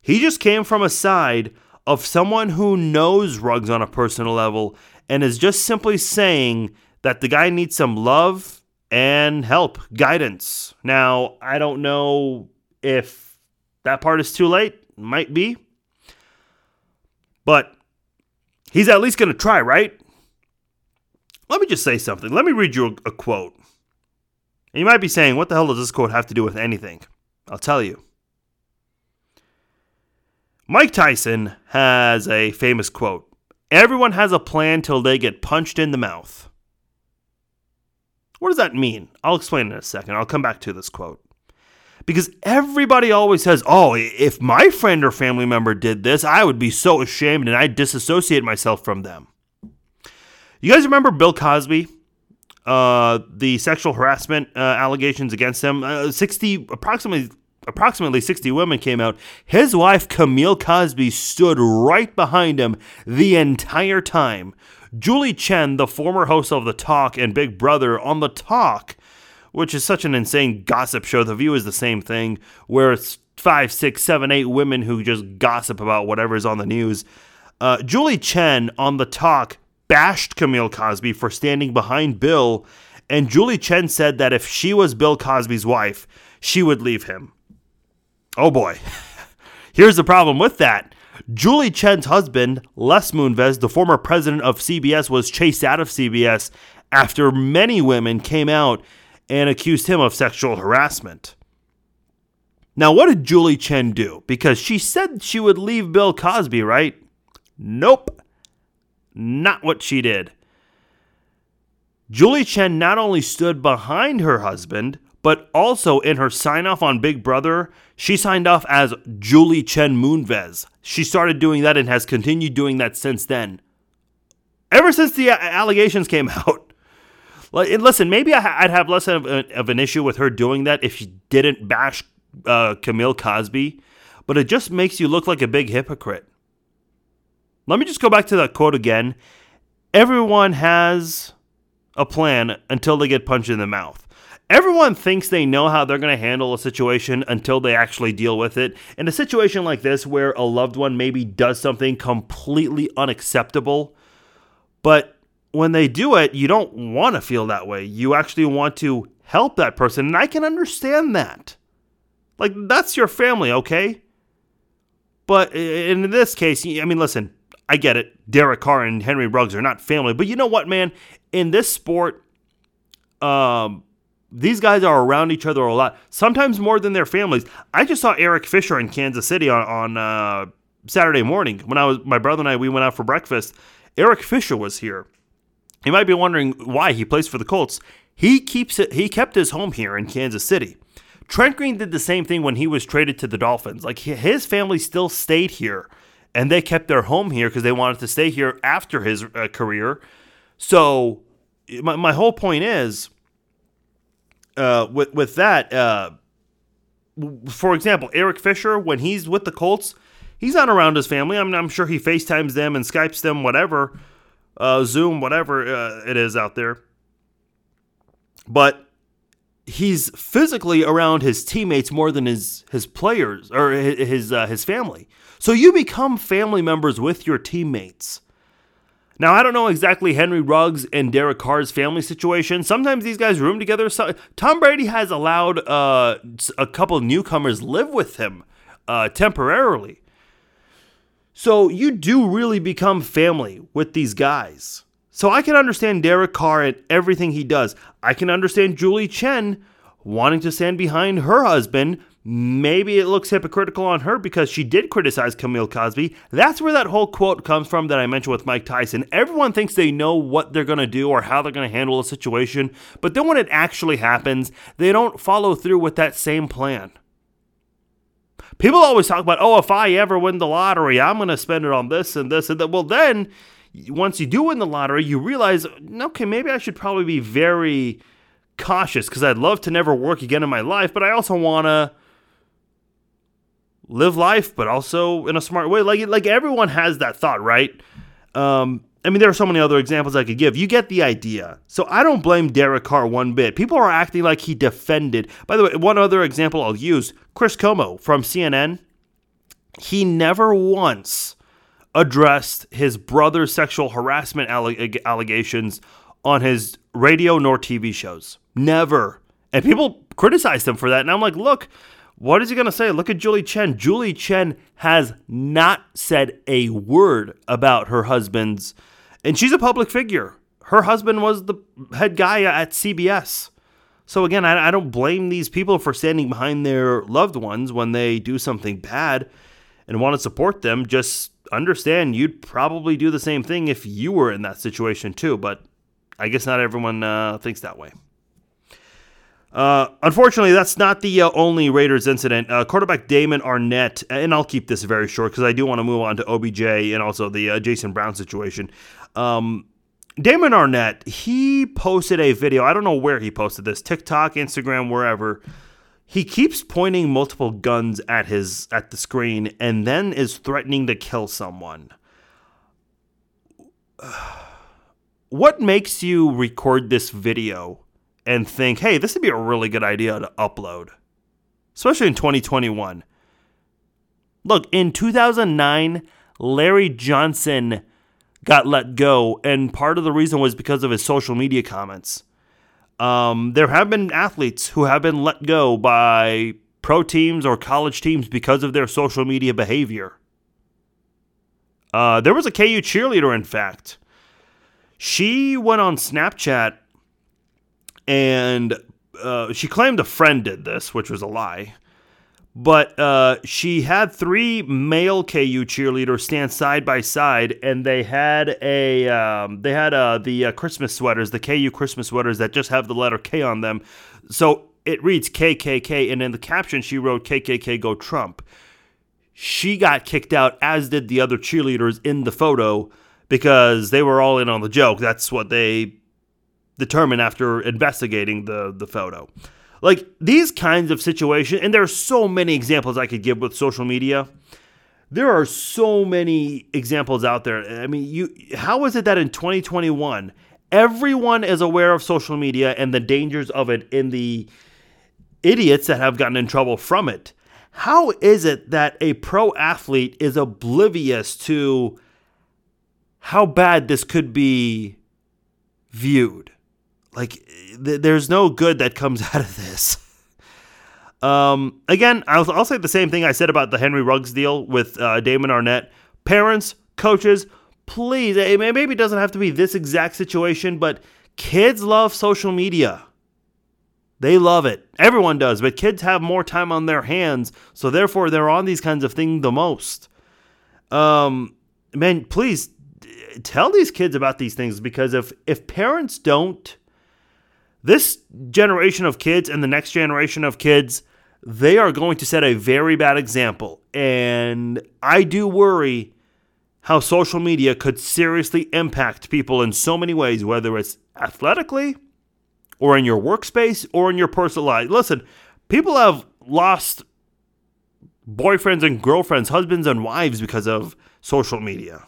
He just came from a side of someone who knows Ruggs on a personal level and is just simply saying that the guy needs some love and help, guidance. Now, I don't know if that part is too late. Might be. But he's at least going to try, right? Let me just say something. Let me read you a, a quote. And you might be saying, what the hell does this quote have to do with anything? I'll tell you. Mike Tyson has a famous quote Everyone has a plan till they get punched in the mouth. What does that mean? I'll explain in a second. I'll come back to this quote. Because everybody always says, oh, if my friend or family member did this, I would be so ashamed and I'd disassociate myself from them. You guys remember Bill Cosby? Uh, the sexual harassment uh, allegations against him. Uh, 60, approximately approximately 60 women came out. His wife, Camille Cosby, stood right behind him the entire time. Julie Chen, the former host of The Talk and Big Brother on The Talk, which is such an insane gossip show. The View is the same thing, where it's five, six, seven, eight women who just gossip about whatever's on the news. Uh, Julie Chen on The Talk bashed Camille Cosby for standing behind Bill, and Julie Chen said that if she was Bill Cosby's wife, she would leave him. Oh boy. Here's the problem with that. Julie Chen's husband, Les Moonves, the former president of CBS, was chased out of CBS after many women came out and accused him of sexual harassment. Now, what did Julie Chen do? Because she said she would leave Bill Cosby, right? Nope. Not what she did. Julie Chen not only stood behind her husband, but also in her sign off on Big Brother, she signed off as Julie Chen Moonves. She started doing that and has continued doing that since then. Ever since the allegations came out. Listen, maybe I'd have less of, of an issue with her doing that if she didn't bash uh, Camille Cosby, but it just makes you look like a big hypocrite. Let me just go back to that quote again. Everyone has a plan until they get punched in the mouth. Everyone thinks they know how they're going to handle a situation until they actually deal with it. In a situation like this, where a loved one maybe does something completely unacceptable, but when they do it, you don't want to feel that way. You actually want to help that person. And I can understand that. Like, that's your family, okay? But in this case, I mean, listen, I get it. Derek Carr and Henry Ruggs are not family. But you know what, man? In this sport, um, these guys are around each other a lot, sometimes more than their families. I just saw Eric Fisher in Kansas City on, on uh, Saturday morning when I was my brother and I we went out for breakfast. Eric Fisher was here. You might be wondering why he plays for the Colts. He keeps it. He kept his home here in Kansas City. Trent Green did the same thing when he was traded to the Dolphins. Like his family still stayed here, and they kept their home here because they wanted to stay here after his uh, career. So my my whole point is uh, with with that, uh, for example, Eric Fisher when he's with the Colts, he's not around his family. I'm, I'm sure he FaceTimes them and Skypes them, whatever, uh, Zoom, whatever uh, it is out there. But he's physically around his teammates more than his his players or his his, uh, his family. So you become family members with your teammates. Now, I don't know exactly Henry Ruggs and Derek Carr's family situation. Sometimes these guys room together. So, Tom Brady has allowed uh, a couple newcomers live with him uh, temporarily. So you do really become family with these guys. So I can understand Derek Carr and everything he does. I can understand Julie Chen wanting to stand behind her husband Maybe it looks hypocritical on her because she did criticize Camille Cosby. That's where that whole quote comes from that I mentioned with Mike Tyson. Everyone thinks they know what they're going to do or how they're going to handle a situation, but then when it actually happens, they don't follow through with that same plan. People always talk about, oh, if I ever win the lottery, I'm going to spend it on this and this and that. Well, then once you do win the lottery, you realize, okay, maybe I should probably be very cautious because I'd love to never work again in my life, but I also want to live life, but also in a smart way. Like like everyone has that thought, right? Um, I mean, there are so many other examples I could give. You get the idea. So I don't blame Derek Carr one bit. People are acting like he defended. By the way, one other example I'll use Chris Cuomo from CNN. He never once addressed his brother's sexual harassment allegations on his radio nor TV shows. Never. And people criticized him for that. And I'm like, look, what is he going to say? Look at Julie Chen. Julie Chen has not said a word about her husband's, and she's a public figure. Her husband was the head guy at CBS. So again, I, I don't blame these people for standing behind their loved ones when they do something bad and want to support them. Just understand you'd probably do the same thing if you were in that situation too. But I guess not everyone uh, thinks that way. Uh, unfortunately, that's not the uh, only Raiders incident. Uh, quarterback Damon Arnette, and I'll keep this very short because I do want to move on to OBJ and also the uh, Jason Brown situation. Um, Damon Arnette, he posted a video. I don't know where he posted this TikTok, Instagram, wherever. He keeps pointing multiple guns at his at the screen and then is threatening to kill someone. What makes you record this video? And think, hey, this would be a really good idea to upload, especially in 2021. Look, in 2009, Larry Johnson got let go, and part of the reason was because of his social media comments. Um, there have been athletes who have been let go by pro teams or college teams because of their social media behavior. Uh, there was a KU cheerleader, in fact. She went on Snapchat and uh, she claimed a friend did this, which was a lie. But uh, she had three male KU cheerleaders stand side by side, and they had a um, they had uh, the uh, Christmas sweaters, the KU Christmas sweaters that just have the letter K on them. So it reads KKK, and in the caption she wrote KKK Go Trump. She got kicked out, as did the other cheerleaders in the photo, because they were all in on the joke. That's what they determined after investigating the the photo. Like these kinds of situations, and there are so many examples I could give with social media. There are so many examples out there. I mean, you how is it that in 2021 everyone is aware of social media and the dangers of it in the idiots that have gotten in trouble from it? How is it that a pro athlete is oblivious to how bad this could be viewed? Like, th- there's no good that comes out of this. Um, again, I'll, I'll, say the same thing I said about the Henry Ruggs deal with uh, Damon Arnette. Parents, coaches, please, it maybe it doesn't have to be this exact situation, but kids love social media. They love it. Everyone does, but kids have more time on their hands, so therefore they're on these kinds of things the most. Um, man, please tell these kids about these things because if if parents don't, this generation of kids and the next generation of kids, they are going to set a very bad example. And I do worry how social media could seriously impact people in so many ways, whether it's athletically or in your workspace or in your personal life. Listen, people have lost boyfriends and girlfriends, husbands and wives because of social media.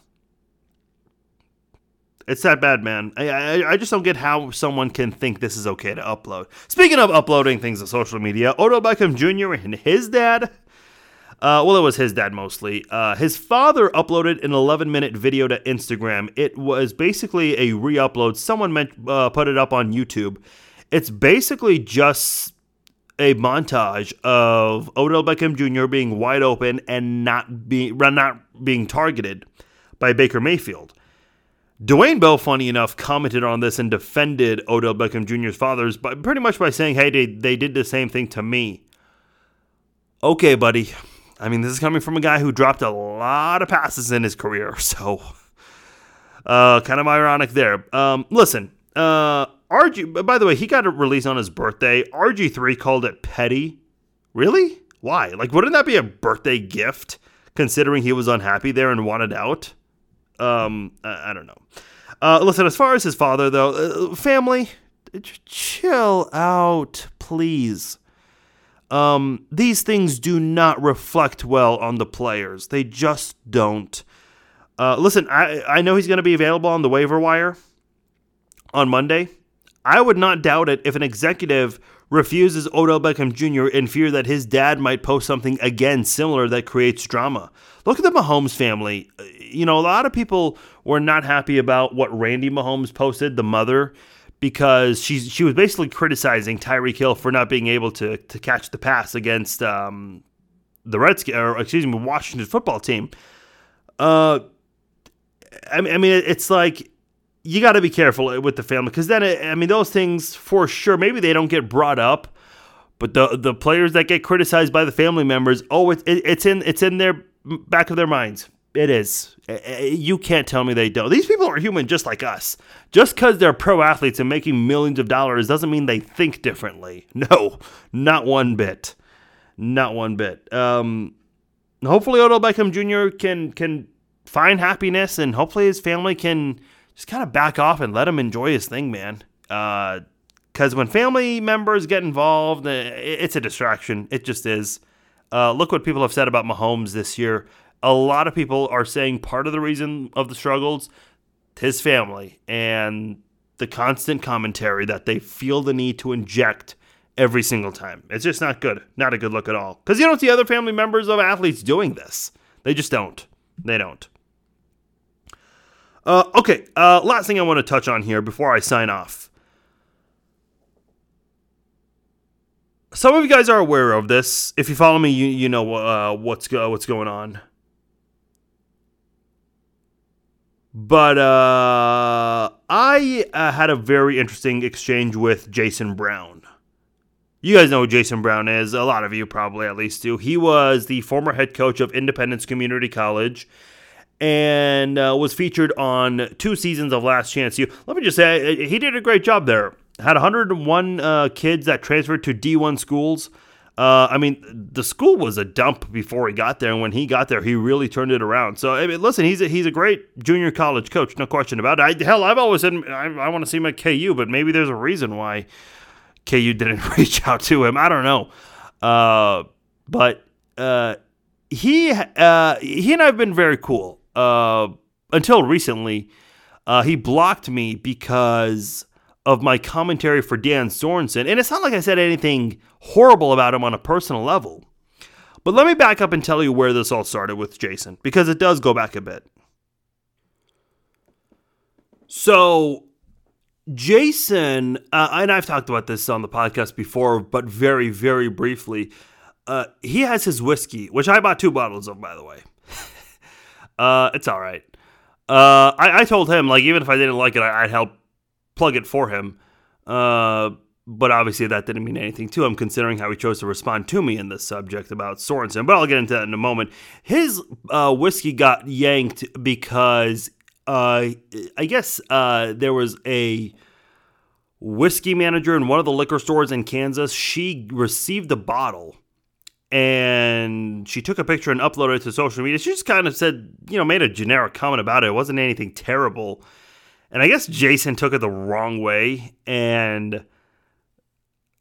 It's that bad, man. I, I, I just don't get how someone can think this is okay to upload. Speaking of uploading things to social media, Odell Beckham Jr. and his dad, uh, well, it was his dad mostly. Uh, his father uploaded an 11 minute video to Instagram. It was basically a re upload. Someone meant, uh, put it up on YouTube. It's basically just a montage of Odell Beckham Jr. being wide open and not being not being targeted by Baker Mayfield. Dwayne Bowe, funny enough, commented on this and defended Odell Beckham Jr.'s fathers, but pretty much by saying, "Hey, they they did the same thing to me." Okay, buddy. I mean, this is coming from a guy who dropped a lot of passes in his career, so uh, kind of ironic there. Um, listen, uh, RG. By the way, he got a release on his birthday. RG three called it petty. Really? Why? Like, wouldn't that be a birthday gift? Considering he was unhappy there and wanted out. Um, I, I don't know. Uh, listen, as far as his father, though, uh, family, chill out, please. Um, these things do not reflect well on the players. They just don't. Uh, listen, I, I know he's going to be available on the waiver wire on Monday. I would not doubt it if an executive refuses Odell Beckham Jr. in fear that his dad might post something again similar that creates drama. Look at the Mahomes family. You know, a lot of people were not happy about what Randi Mahomes posted, the mother, because she she was basically criticizing Tyreek Hill for not being able to to catch the pass against um, the Redskins, or excuse me, Washington football team. Uh, I mean, I mean, it's like you got to be careful with the family because then, it, I mean, those things for sure. Maybe they don't get brought up, but the the players that get criticized by the family members, oh, it, it, it's in it's in their back of their minds. It is. You can't tell me they don't. These people are human just like us. Just because they're pro athletes and making millions of dollars doesn't mean they think differently. No, not one bit. Not one bit. Um, hopefully, Odell Beckham Jr. can can find happiness, and hopefully his family can just kind of back off and let him enjoy his thing, man. Because uh, when family members get involved, uh, it's a distraction. It just is. Uh, look what people have said about Mahomes this year. A lot of people are saying part of the reason of the struggles, his family and the constant commentary that they feel the need to inject every single time. It's just not good. Not a good look at all. Because you don't see other family members of athletes doing this. They just don't. They don't. Uh, okay, uh, last thing I want to touch on here before I sign off. Some of you guys are aware of this. If you follow me, you you know uh, what's what's going on. But uh, I uh, had a very interesting exchange with Jason Brown. You guys know who Jason Brown is. A lot of you probably at least do. He was the former head coach of Independence Community College and uh, was featured on two seasons of Last Chance U. Let me just say, he did a great job there. Had 101 uh, kids that transferred to D1 schools. Uh, I mean, the school was a dump before he got there, and when he got there, he really turned it around. So, I mean, listen, he's a, he's a great junior college coach, no question about it. I, hell, I've always said I, I want to see him at KU, but maybe there's a reason why KU didn't reach out to him. I don't know, uh, but uh, he uh, he and I have been very cool uh, until recently. Uh, he blocked me because of my commentary for Dan Sorensen. And it's not like I said anything horrible about him on a personal level. But let me back up and tell you where this all started with Jason, because it does go back a bit. So, Jason, uh, and I've talked about this on the podcast before, but very, very briefly. Uh, he has his whiskey, which I bought two bottles of, by the way. uh, it's all right. Uh, I, I, told him, like, even if I didn't like it, I, would help plug it for him. Uh, but obviously, that didn't mean anything to him, considering how he chose to respond to me in this subject about Sorensen. But I'll get into that in a moment. His uh, whiskey got yanked because uh, I guess uh, there was a whiskey manager in one of the liquor stores in Kansas. She received a bottle and she took a picture and uploaded it to social media. She just kind of said, you know, made a generic comment about it. It wasn't anything terrible. And I guess Jason took it the wrong way and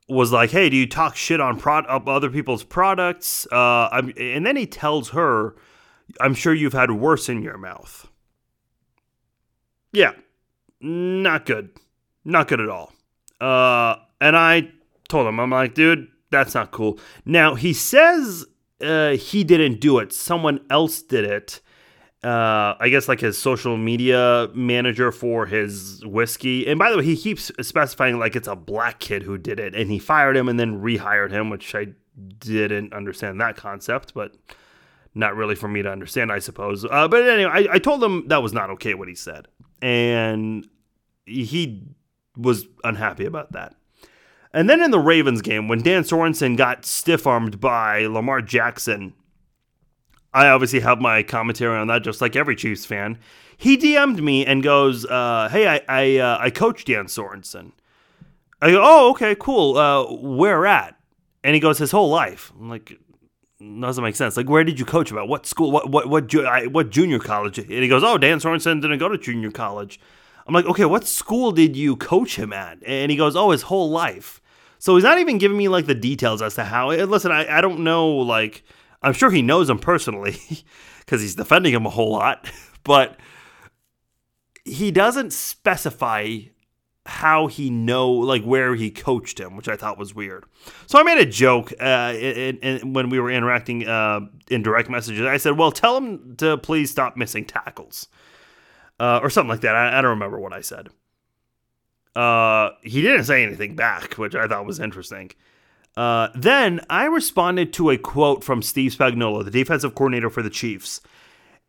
was like, "Hey, do you talk shit on pro- other people's products?" Uh, and then he tells her, "I'm sure you've had worse in your mouth." Yeah, not good, not good at all. Uh, and I told him, I'm like, dude, that's not cool. Now he says uh, he didn't do it; someone else did it uh, I guess like his social media manager for his whiskey. And by the way, he keeps specifying like it's a black kid who did it, and he fired him and then rehired him, which I didn't understand that concept, but not really for me to understand, I suppose. Uh, but anyway, I, I told him that was not okay what he said, and he was unhappy about that. And then in the Ravens game, when Dan Sorensen got stiff armed by Lamar Jackson I obviously have my commentary on that, just like every Chiefs fan. He DM'd me and goes, uh, "Hey, I I, uh, I coach Dan Sorensen." I go, "Oh, okay, cool. Uh, where at?" And he goes, "His whole life." I'm like, doesn't make sense. Like, where did you coach about? What school? What what what, ju- I, what junior college? And he goes, "Oh, Dan Sorensen didn't go to junior college." I'm like, "Okay, what school did you coach him at?" And he goes, "Oh, his whole life." So he's not even giving me like the details as to how. Listen, I, I don't know like I'm sure he knows him personally because he's defending him a whole lot, but he doesn't specify how he know like where he coached him, which I thought was weird. So I made a joke uh, in, in, when we were interacting uh, in direct messages. I said, "Well, tell him to please stop missing tackles," uh, or something like that. I, I, don't remember what I said. Uh, he didn't say anything back, which I thought was interesting. Uh, then I responded to a quote from Steve Spagnuolo, the defensive coordinator for the Chiefs,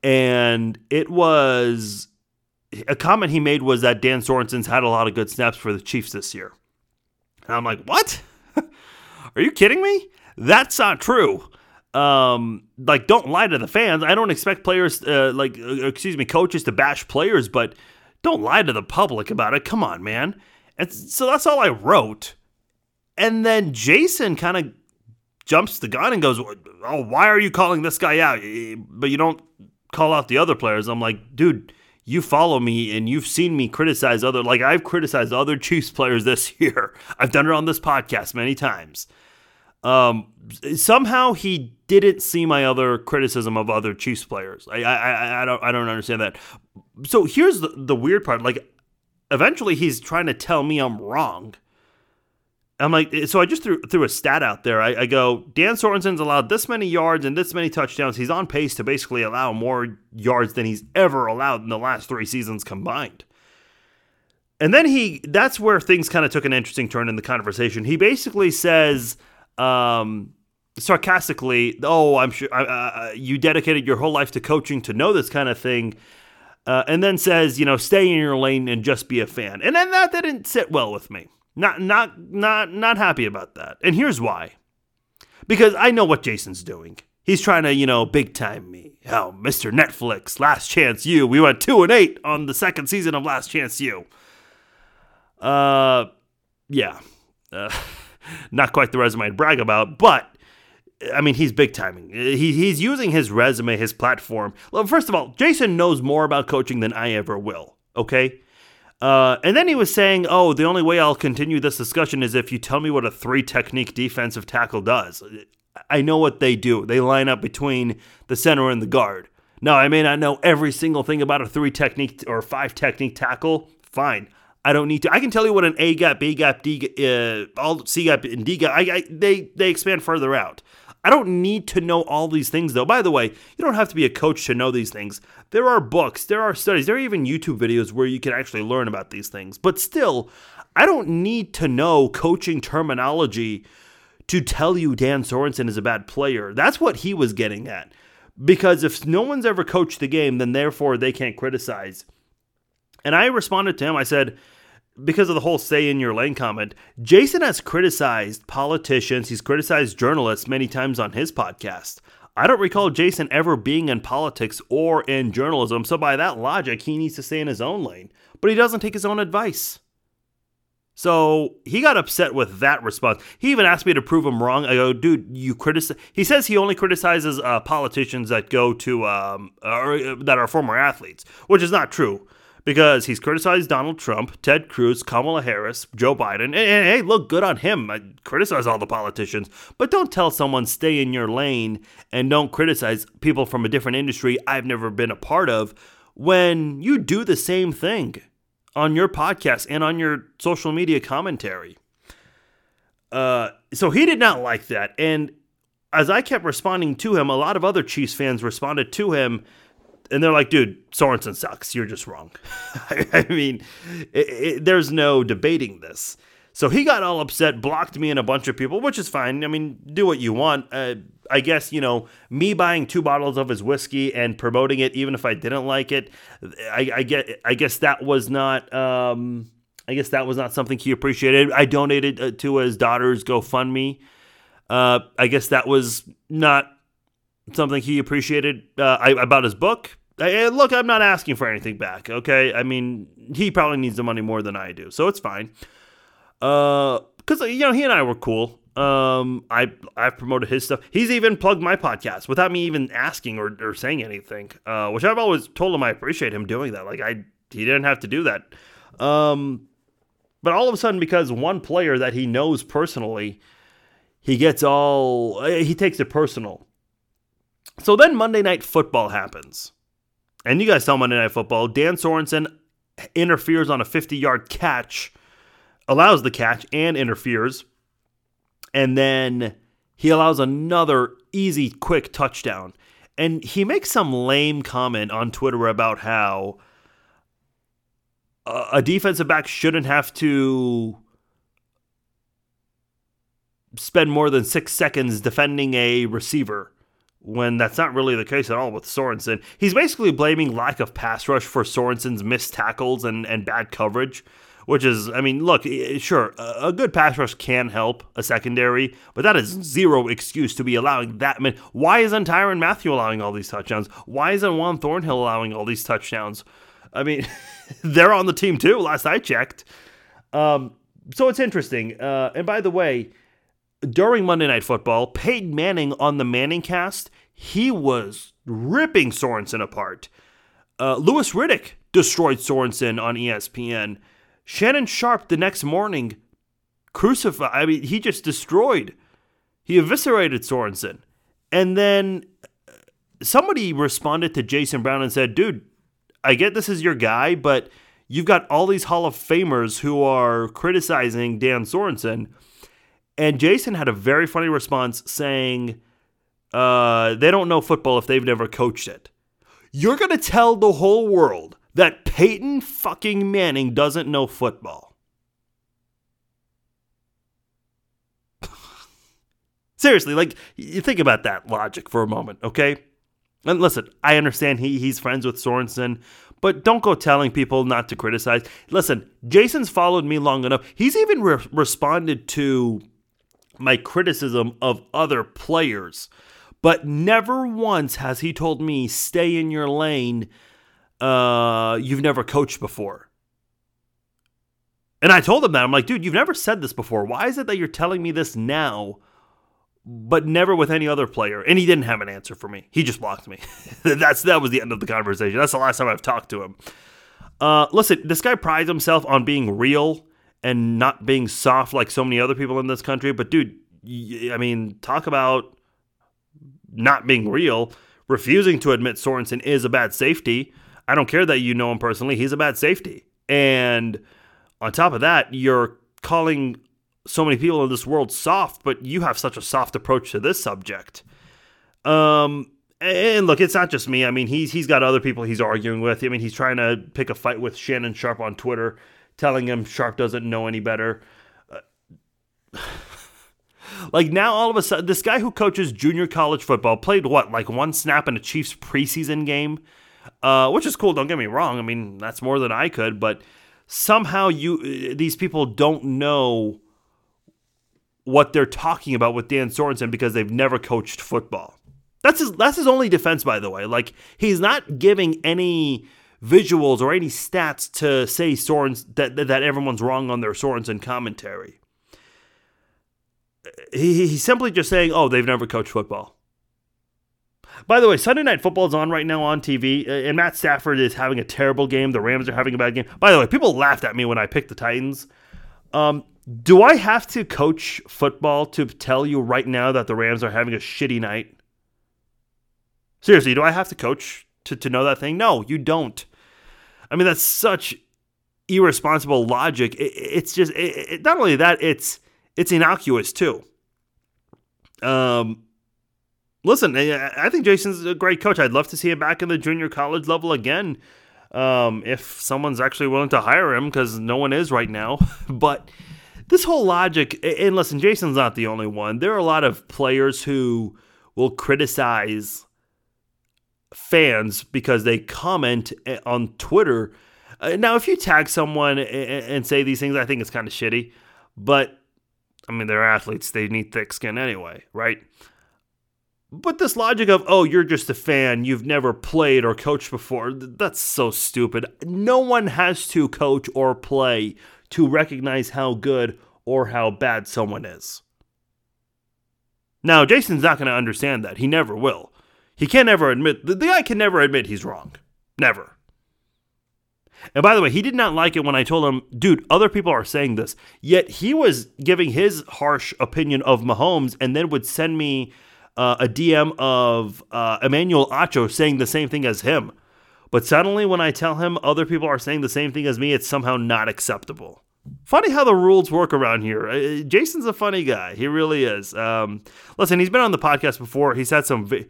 and it was a comment he made was that Dan Sorensen's had a lot of good snaps for the Chiefs this year. And I'm like, what? Are you kidding me? That's not true. Um, like, don't lie to the fans. I don't expect players, uh, like, uh, excuse me, coaches to bash players, but don't lie to the public about it. Come on, man. And so that's all I wrote. And then Jason kind of jumps the gun and goes, "Oh, why are you calling this guy out? But you don't call out the other players." I'm like, "Dude, you follow me and you've seen me criticize other like I've criticized other Chiefs players this year. I've done it on this podcast many times." Um, somehow he didn't see my other criticism of other Chiefs players. I, I, I don't, I don't understand that. So here's the, the weird part. Like, eventually he's trying to tell me I'm wrong. I'm like, so I just threw, threw a stat out there. I, I, go, Dan Sorensen's allowed this many yards and this many touchdowns. He's on pace to basically allow more yards than he's ever allowed in the last three seasons combined. And then he, that's where things kind of took an interesting turn in the conversation. He basically says, um, sarcastically, "Oh, I'm sure uh, you dedicated your whole life to coaching to know this kind of thing," uh, and then says, "You know, stay in your lane and just be a fan." And then that didn't sit well with me. Not not not not happy about that. And here's why. Because I know what Jason's doing. He's trying to, you know, big time me. Oh, Mr. Netflix, Last Chance U. We went 2 and 8 on the second season of Last Chance U. Uh yeah. Uh, not quite the resume I'd brag about, but I mean, he's big timing. He, he's using his resume, his platform. Well, first of all, Jason knows more about coaching than I ever will. Okay. Uh, and then he was saying, "Oh, the only way I'll continue this discussion is if you tell me what a three technique defensive tackle does." I know what they do. They line up between the center and the guard. Now, I may not know every single thing about a three technique or five technique tackle. Fine. I don't need to. I can tell you what an A gap, B gap, D, uh, all C gap, and D gap. I, I, they they expand further out. I don't need to know all these things, though. By the way, you don't have to be a coach to know these things. There are books, there are studies, there are even YouTube videos where you can actually learn about these things. But still, I don't need to know coaching terminology to tell you Dan Sorensen is a bad player. That's what he was getting at. Because if no one's ever coached the game, then therefore they can't criticize. And I responded to him. I said, because of the whole stay in your lane comment, Jason has criticized politicians, he's criticized journalists many times on his podcast. I don't recall Jason ever being in politics or in journalism, so by that logic, he needs to stay in his own lane. But he doesn't take his own advice. So he got upset with that response. He even asked me to prove him wrong. I go, dude, you criticize. He says he only criticizes uh, politicians that go to um, or uh, that are former athletes, which is not true because he's criticized Donald Trump, Ted Cruz, Kamala Harris, Joe Biden. And, and, hey, look good on him. I criticize all the politicians, but don't tell someone stay in your lane and don't criticize people from a different industry I've never been a part of when you do the same thing on your podcast and on your social media commentary. Uh, so he did not like that. And as I kept responding to him, a lot of other Chiefs fans responded to him and they're like, dude, Sorensen sucks. You're just wrong. I mean, it, it, there's no debating this. So he got all upset, blocked me and a bunch of people, which is fine. I mean, do what you want. Uh, I guess, you know, me buying two bottles of his whiskey and promoting it, even if I didn't like it, I, I get, I guess that was not, um, I guess that was not something he appreciated. I donated uh, to his daughter's GoFundMe. Uh, I guess that was not something he appreciated uh, I, about his book. I, look, I'm not asking for anything back. Okay, I mean he probably needs the money more than I do, so it's fine. Uh, because you know he and I were cool. Um, I I've promoted his stuff. He's even plugged my podcast without me even asking or, or saying anything. Uh, which I've always told him I appreciate him doing that. Like I he didn't have to do that. Um, but all of a sudden, because one player that he knows personally, he gets all he takes it personal. So then Monday Night Football happens. And you guys saw Monday Night Football. Dan Sorensen interferes on a 50 yard catch, allows the catch and interferes. And then he allows another easy, quick touchdown. And he makes some lame comment on Twitter about how a defensive back shouldn't have to spend more than six seconds defending a receiver when that's not really the case at all with Sorensen. He's basically blaming lack of pass rush for Sorensen's missed tackles and, and bad coverage, which is, I mean, look, sure, a good pass rush can help a secondary, but that is zero excuse to be allowing that many. Why isn't Tyrann Mathieu allowing all these touchdowns? Why isn't Juan Thornhill allowing all these touchdowns? I mean, they're on the team too, last I checked. Um, so it's interesting. Uh, and by the way, during Monday Night Football, Peyton Manning on the Manning cast, he was ripping Sorensen apart. Uh, Louis Riddick destroyed Sorensen on ESPN. Shannon Sharpe the next morning crucified, I mean, he just destroyed, he eviscerated Sorensen. And then uh, somebody responded to Jason Brown and said, dude, I get this is your guy, but you've got all these Hall of Famers who are criticizing Dan Sorensen and Jason had a very funny response saying, uh, they don't know football if they've never coached it. You're going to tell the whole world that Peyton fucking Manning doesn't know football. Seriously, like, you think about that logic for a moment, okay? And listen, I understand he, he's friends with Sorensen, but don't go telling people not to criticize. Listen, Jason's followed me long enough. He's even re- responded to my criticism of other players. But never once has he told me, stay in your lane. Uh, you've never coached before. And I told him that. I'm like, dude, you've never said this before. Why is it that you're telling me this now but never with any other player. And he didn't have an answer for me. He just blocked me. That's that was the end of the conversation. That's the last time I've talked to him. Uh, listen, this guy prides himself on being real and not being soft like so many other people in this country. But dude, I mean, talk about not being real. Refusing to admit Sorensen is a bad safety. I don't care that you know him personally. He's a bad safety. And on top of that, you're calling so many people in this world soft, but you have such a soft approach to this subject. Um, and look, it's not just me. I mean, he's he's got other people he's arguing with. I mean, he's trying to pick a fight with Shannon Sharpe on Twitter, telling him Sharpe doesn't know any better. Uh, like now, all of a sudden, this guy who coaches junior college football played what, like one snap in a Chiefs preseason game, uh, which is cool. Don't get me wrong. I mean, that's more than I could, but somehow you these people don't know what they're talking about with Dan Sorensen because they've never coached football. That's his that's his only defense, by the way. Like he's not giving any visuals or any stats to say Sorensen that that everyone's wrong on their Sorensen commentary. He, he's simply just saying, "Oh, they've never coached football." By the way, Sunday Night Football is on right now on TV, and Matt Stafford is having a terrible game. The Rams are having a bad game. By the way, people laughed at me when I picked the Titans. Um, do I have to coach football to tell you right now that the Rams are having a shitty night? Seriously, do I have to coach to, to know that thing? No, you don't. I mean, that's such irresponsible logic. It, it's just it, it, not only that, it's it's innocuous too. Um, listen, I think Jason's a great coach. I'd love to see him back in the junior college level again. Um, if someone's actually willing to hire him, because no one is right now. but this whole logic, and listen, Jason's not the only one. There are a lot of players who will criticize fans because they comment eh, on Twitter. Uh, now, if you tag someone eh, eh, and say these things, I think it's kind of shitty. But I mean, they're athletes; they need thick skin anyway, right? But this logic of, oh, you're just a fan, you've never played or coached before, that's so stupid. No one has to coach or play to recognize how good or how bad someone is. Now, Jason's not going to understand that. He never will. He can never admit, the guy can never admit he's wrong. Never. And by the way, he did not like it when I told him, dude, other people are saying this. Yet he was giving his harsh opinion of Mahomes and then would send me uh, a DM of uh, Emmanuel Acho saying the same thing as him. But suddenly, when I tell him other people are saying the same thing as me, it's somehow not acceptable. Funny how the rules work around here. Uh, Jason's a funny guy. He really is. Um, listen, he's been on the podcast before. He's had some. Vi-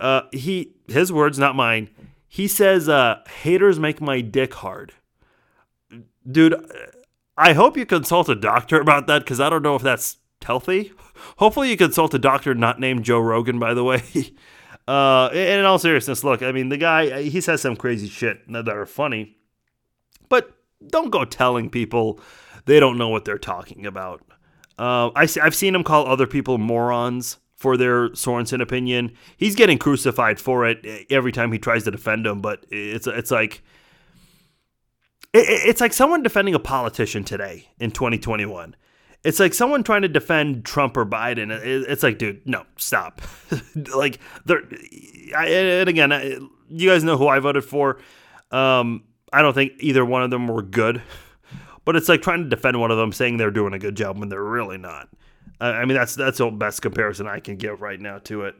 uh, he his words, not mine. He says, uh, "Haters make my dick hard." Dude, I hope you consult a doctor about that because I don't know if that's healthy. Hopefully, you consult a doctor not named Joe Rogan. By the way. Uh, in all seriousness, look, I mean, the guy, he says some crazy shit that are funny, but don't go telling people they don't know what they're talking about. Uh, I, I've seen him call other people morons for their Sorensen opinion. He's getting crucified for it every time he tries to defend him, but it's it's like it, it's like someone defending a politician today in 2021. It's like someone trying to defend Trump or Biden. It's like, dude, no, stop. like, they're, and again, you guys know who I voted for. Um, I don't think either one of them were good, but it's like trying to defend one of them, saying they're doing a good job when they're really not. I mean, that's that's the best comparison I can give right now to it.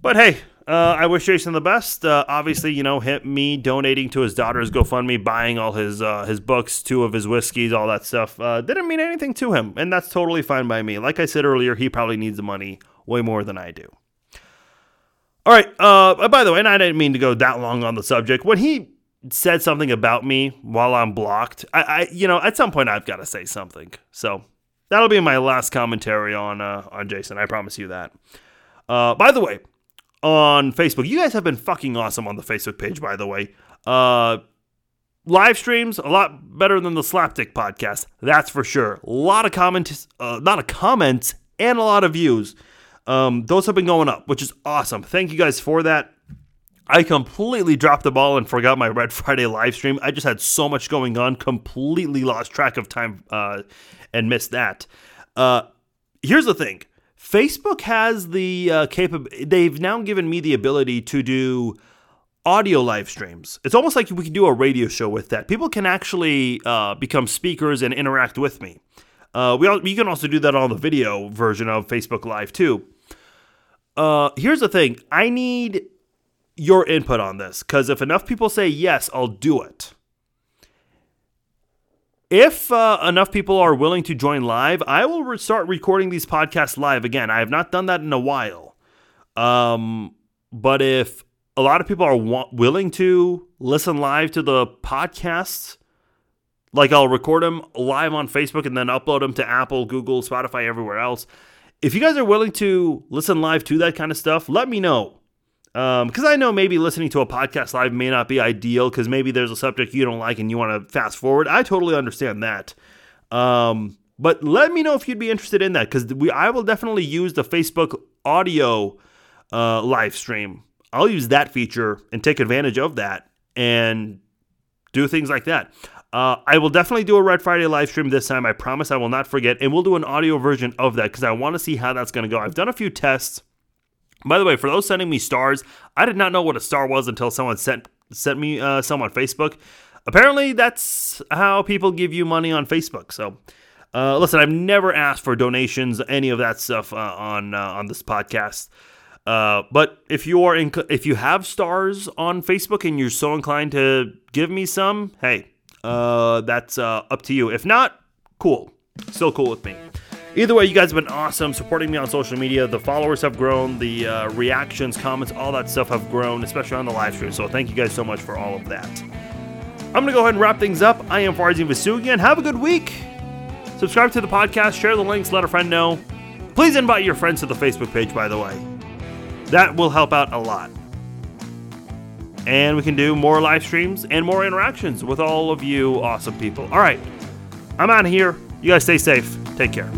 But hey, uh, I wish Jason the best. Uh, obviously, you know, hit me donating to his daughter's GoFundMe, buying all his uh, his books, two of his whiskeys, all that stuff uh, didn't mean anything to him, and that's totally fine by me. Like I said earlier, he probably needs the money way more than I do. All right. Uh, by the way, and I didn't mean to go that long on the subject. When he said something about me while I'm blocked, I, I you know, at some point I've got to say something. So that'll be my last commentary on uh, on Jason. I promise you that. by the way on Facebook. You guys have been fucking awesome on the Facebook page, by the way. Uh, live streams a lot better than the Slapdick podcast, that's for sure. A lot of comments, a uh, of comments, and a lot of views. Um, those have been going up, which is awesome. Thank you guys for that. I completely dropped the ball and forgot my Red Friday live stream. I just had so much going on, completely lost track of time uh, and missed that. Uh, here's the thing Facebook has the uh, capability. They've now given me the ability to do audio live streams. It's almost like we can do a radio show with that. People can actually uh, become speakers and interact with me. Uh, we all, you can also do that on the video version of Facebook Live too. Uh, here's the thing: I need your input on this because if enough people say yes, I'll do it. If uh, enough people are willing to join live, I will re- start recording these podcasts live again. I have not done that in a while. Um, but if a lot of people are wa- willing to listen live to the podcasts, like I'll record them live on Facebook and then upload them to Apple, Google, Spotify, everywhere else. If you guys are willing to listen live to that kind of stuff, let me know because um, I know maybe listening to a podcast live may not be ideal because maybe there's a subject you don't like and you want to fast forward. I totally understand that. Um, but let me know if you'd be interested in that because we I will definitely use the Facebook audio uh, live stream. I'll use that feature and take advantage of that and do things like that. Uh, I will definitely do a Red Friday live stream this time. I promise I will not forget. And we'll do an audio version of that because I want to see how that's going to go. I've done a few tests by the way, for those sending me stars, I did not know what a star was until someone sent sent me uh, some on Facebook. Apparently, that's how people give you money on Facebook. So, uh, listen, I've never asked for donations, any of that stuff uh, on uh, on this podcast. Uh, but if you are if you have stars on Facebook and you're so inclined to give me some, hey, uh, that's up to you. If not, cool, still cool with me. Either way, you guys have been awesome supporting me on social media. The followers have grown, the uh, reactions, comments, all that stuff have grown, especially on the live stream. So thank you guys so much for all of that. I'm going to go ahead and wrap things up. I am Farzin Vousoughian. Have a good week. Subscribe to the podcast, share the links, let a friend know. Please invite your friends to the Facebook page, by the way. That will help out a lot. And we can do more live streams and more interactions with all of you awesome people. All right, I'm out of here. You guys stay safe. Take care.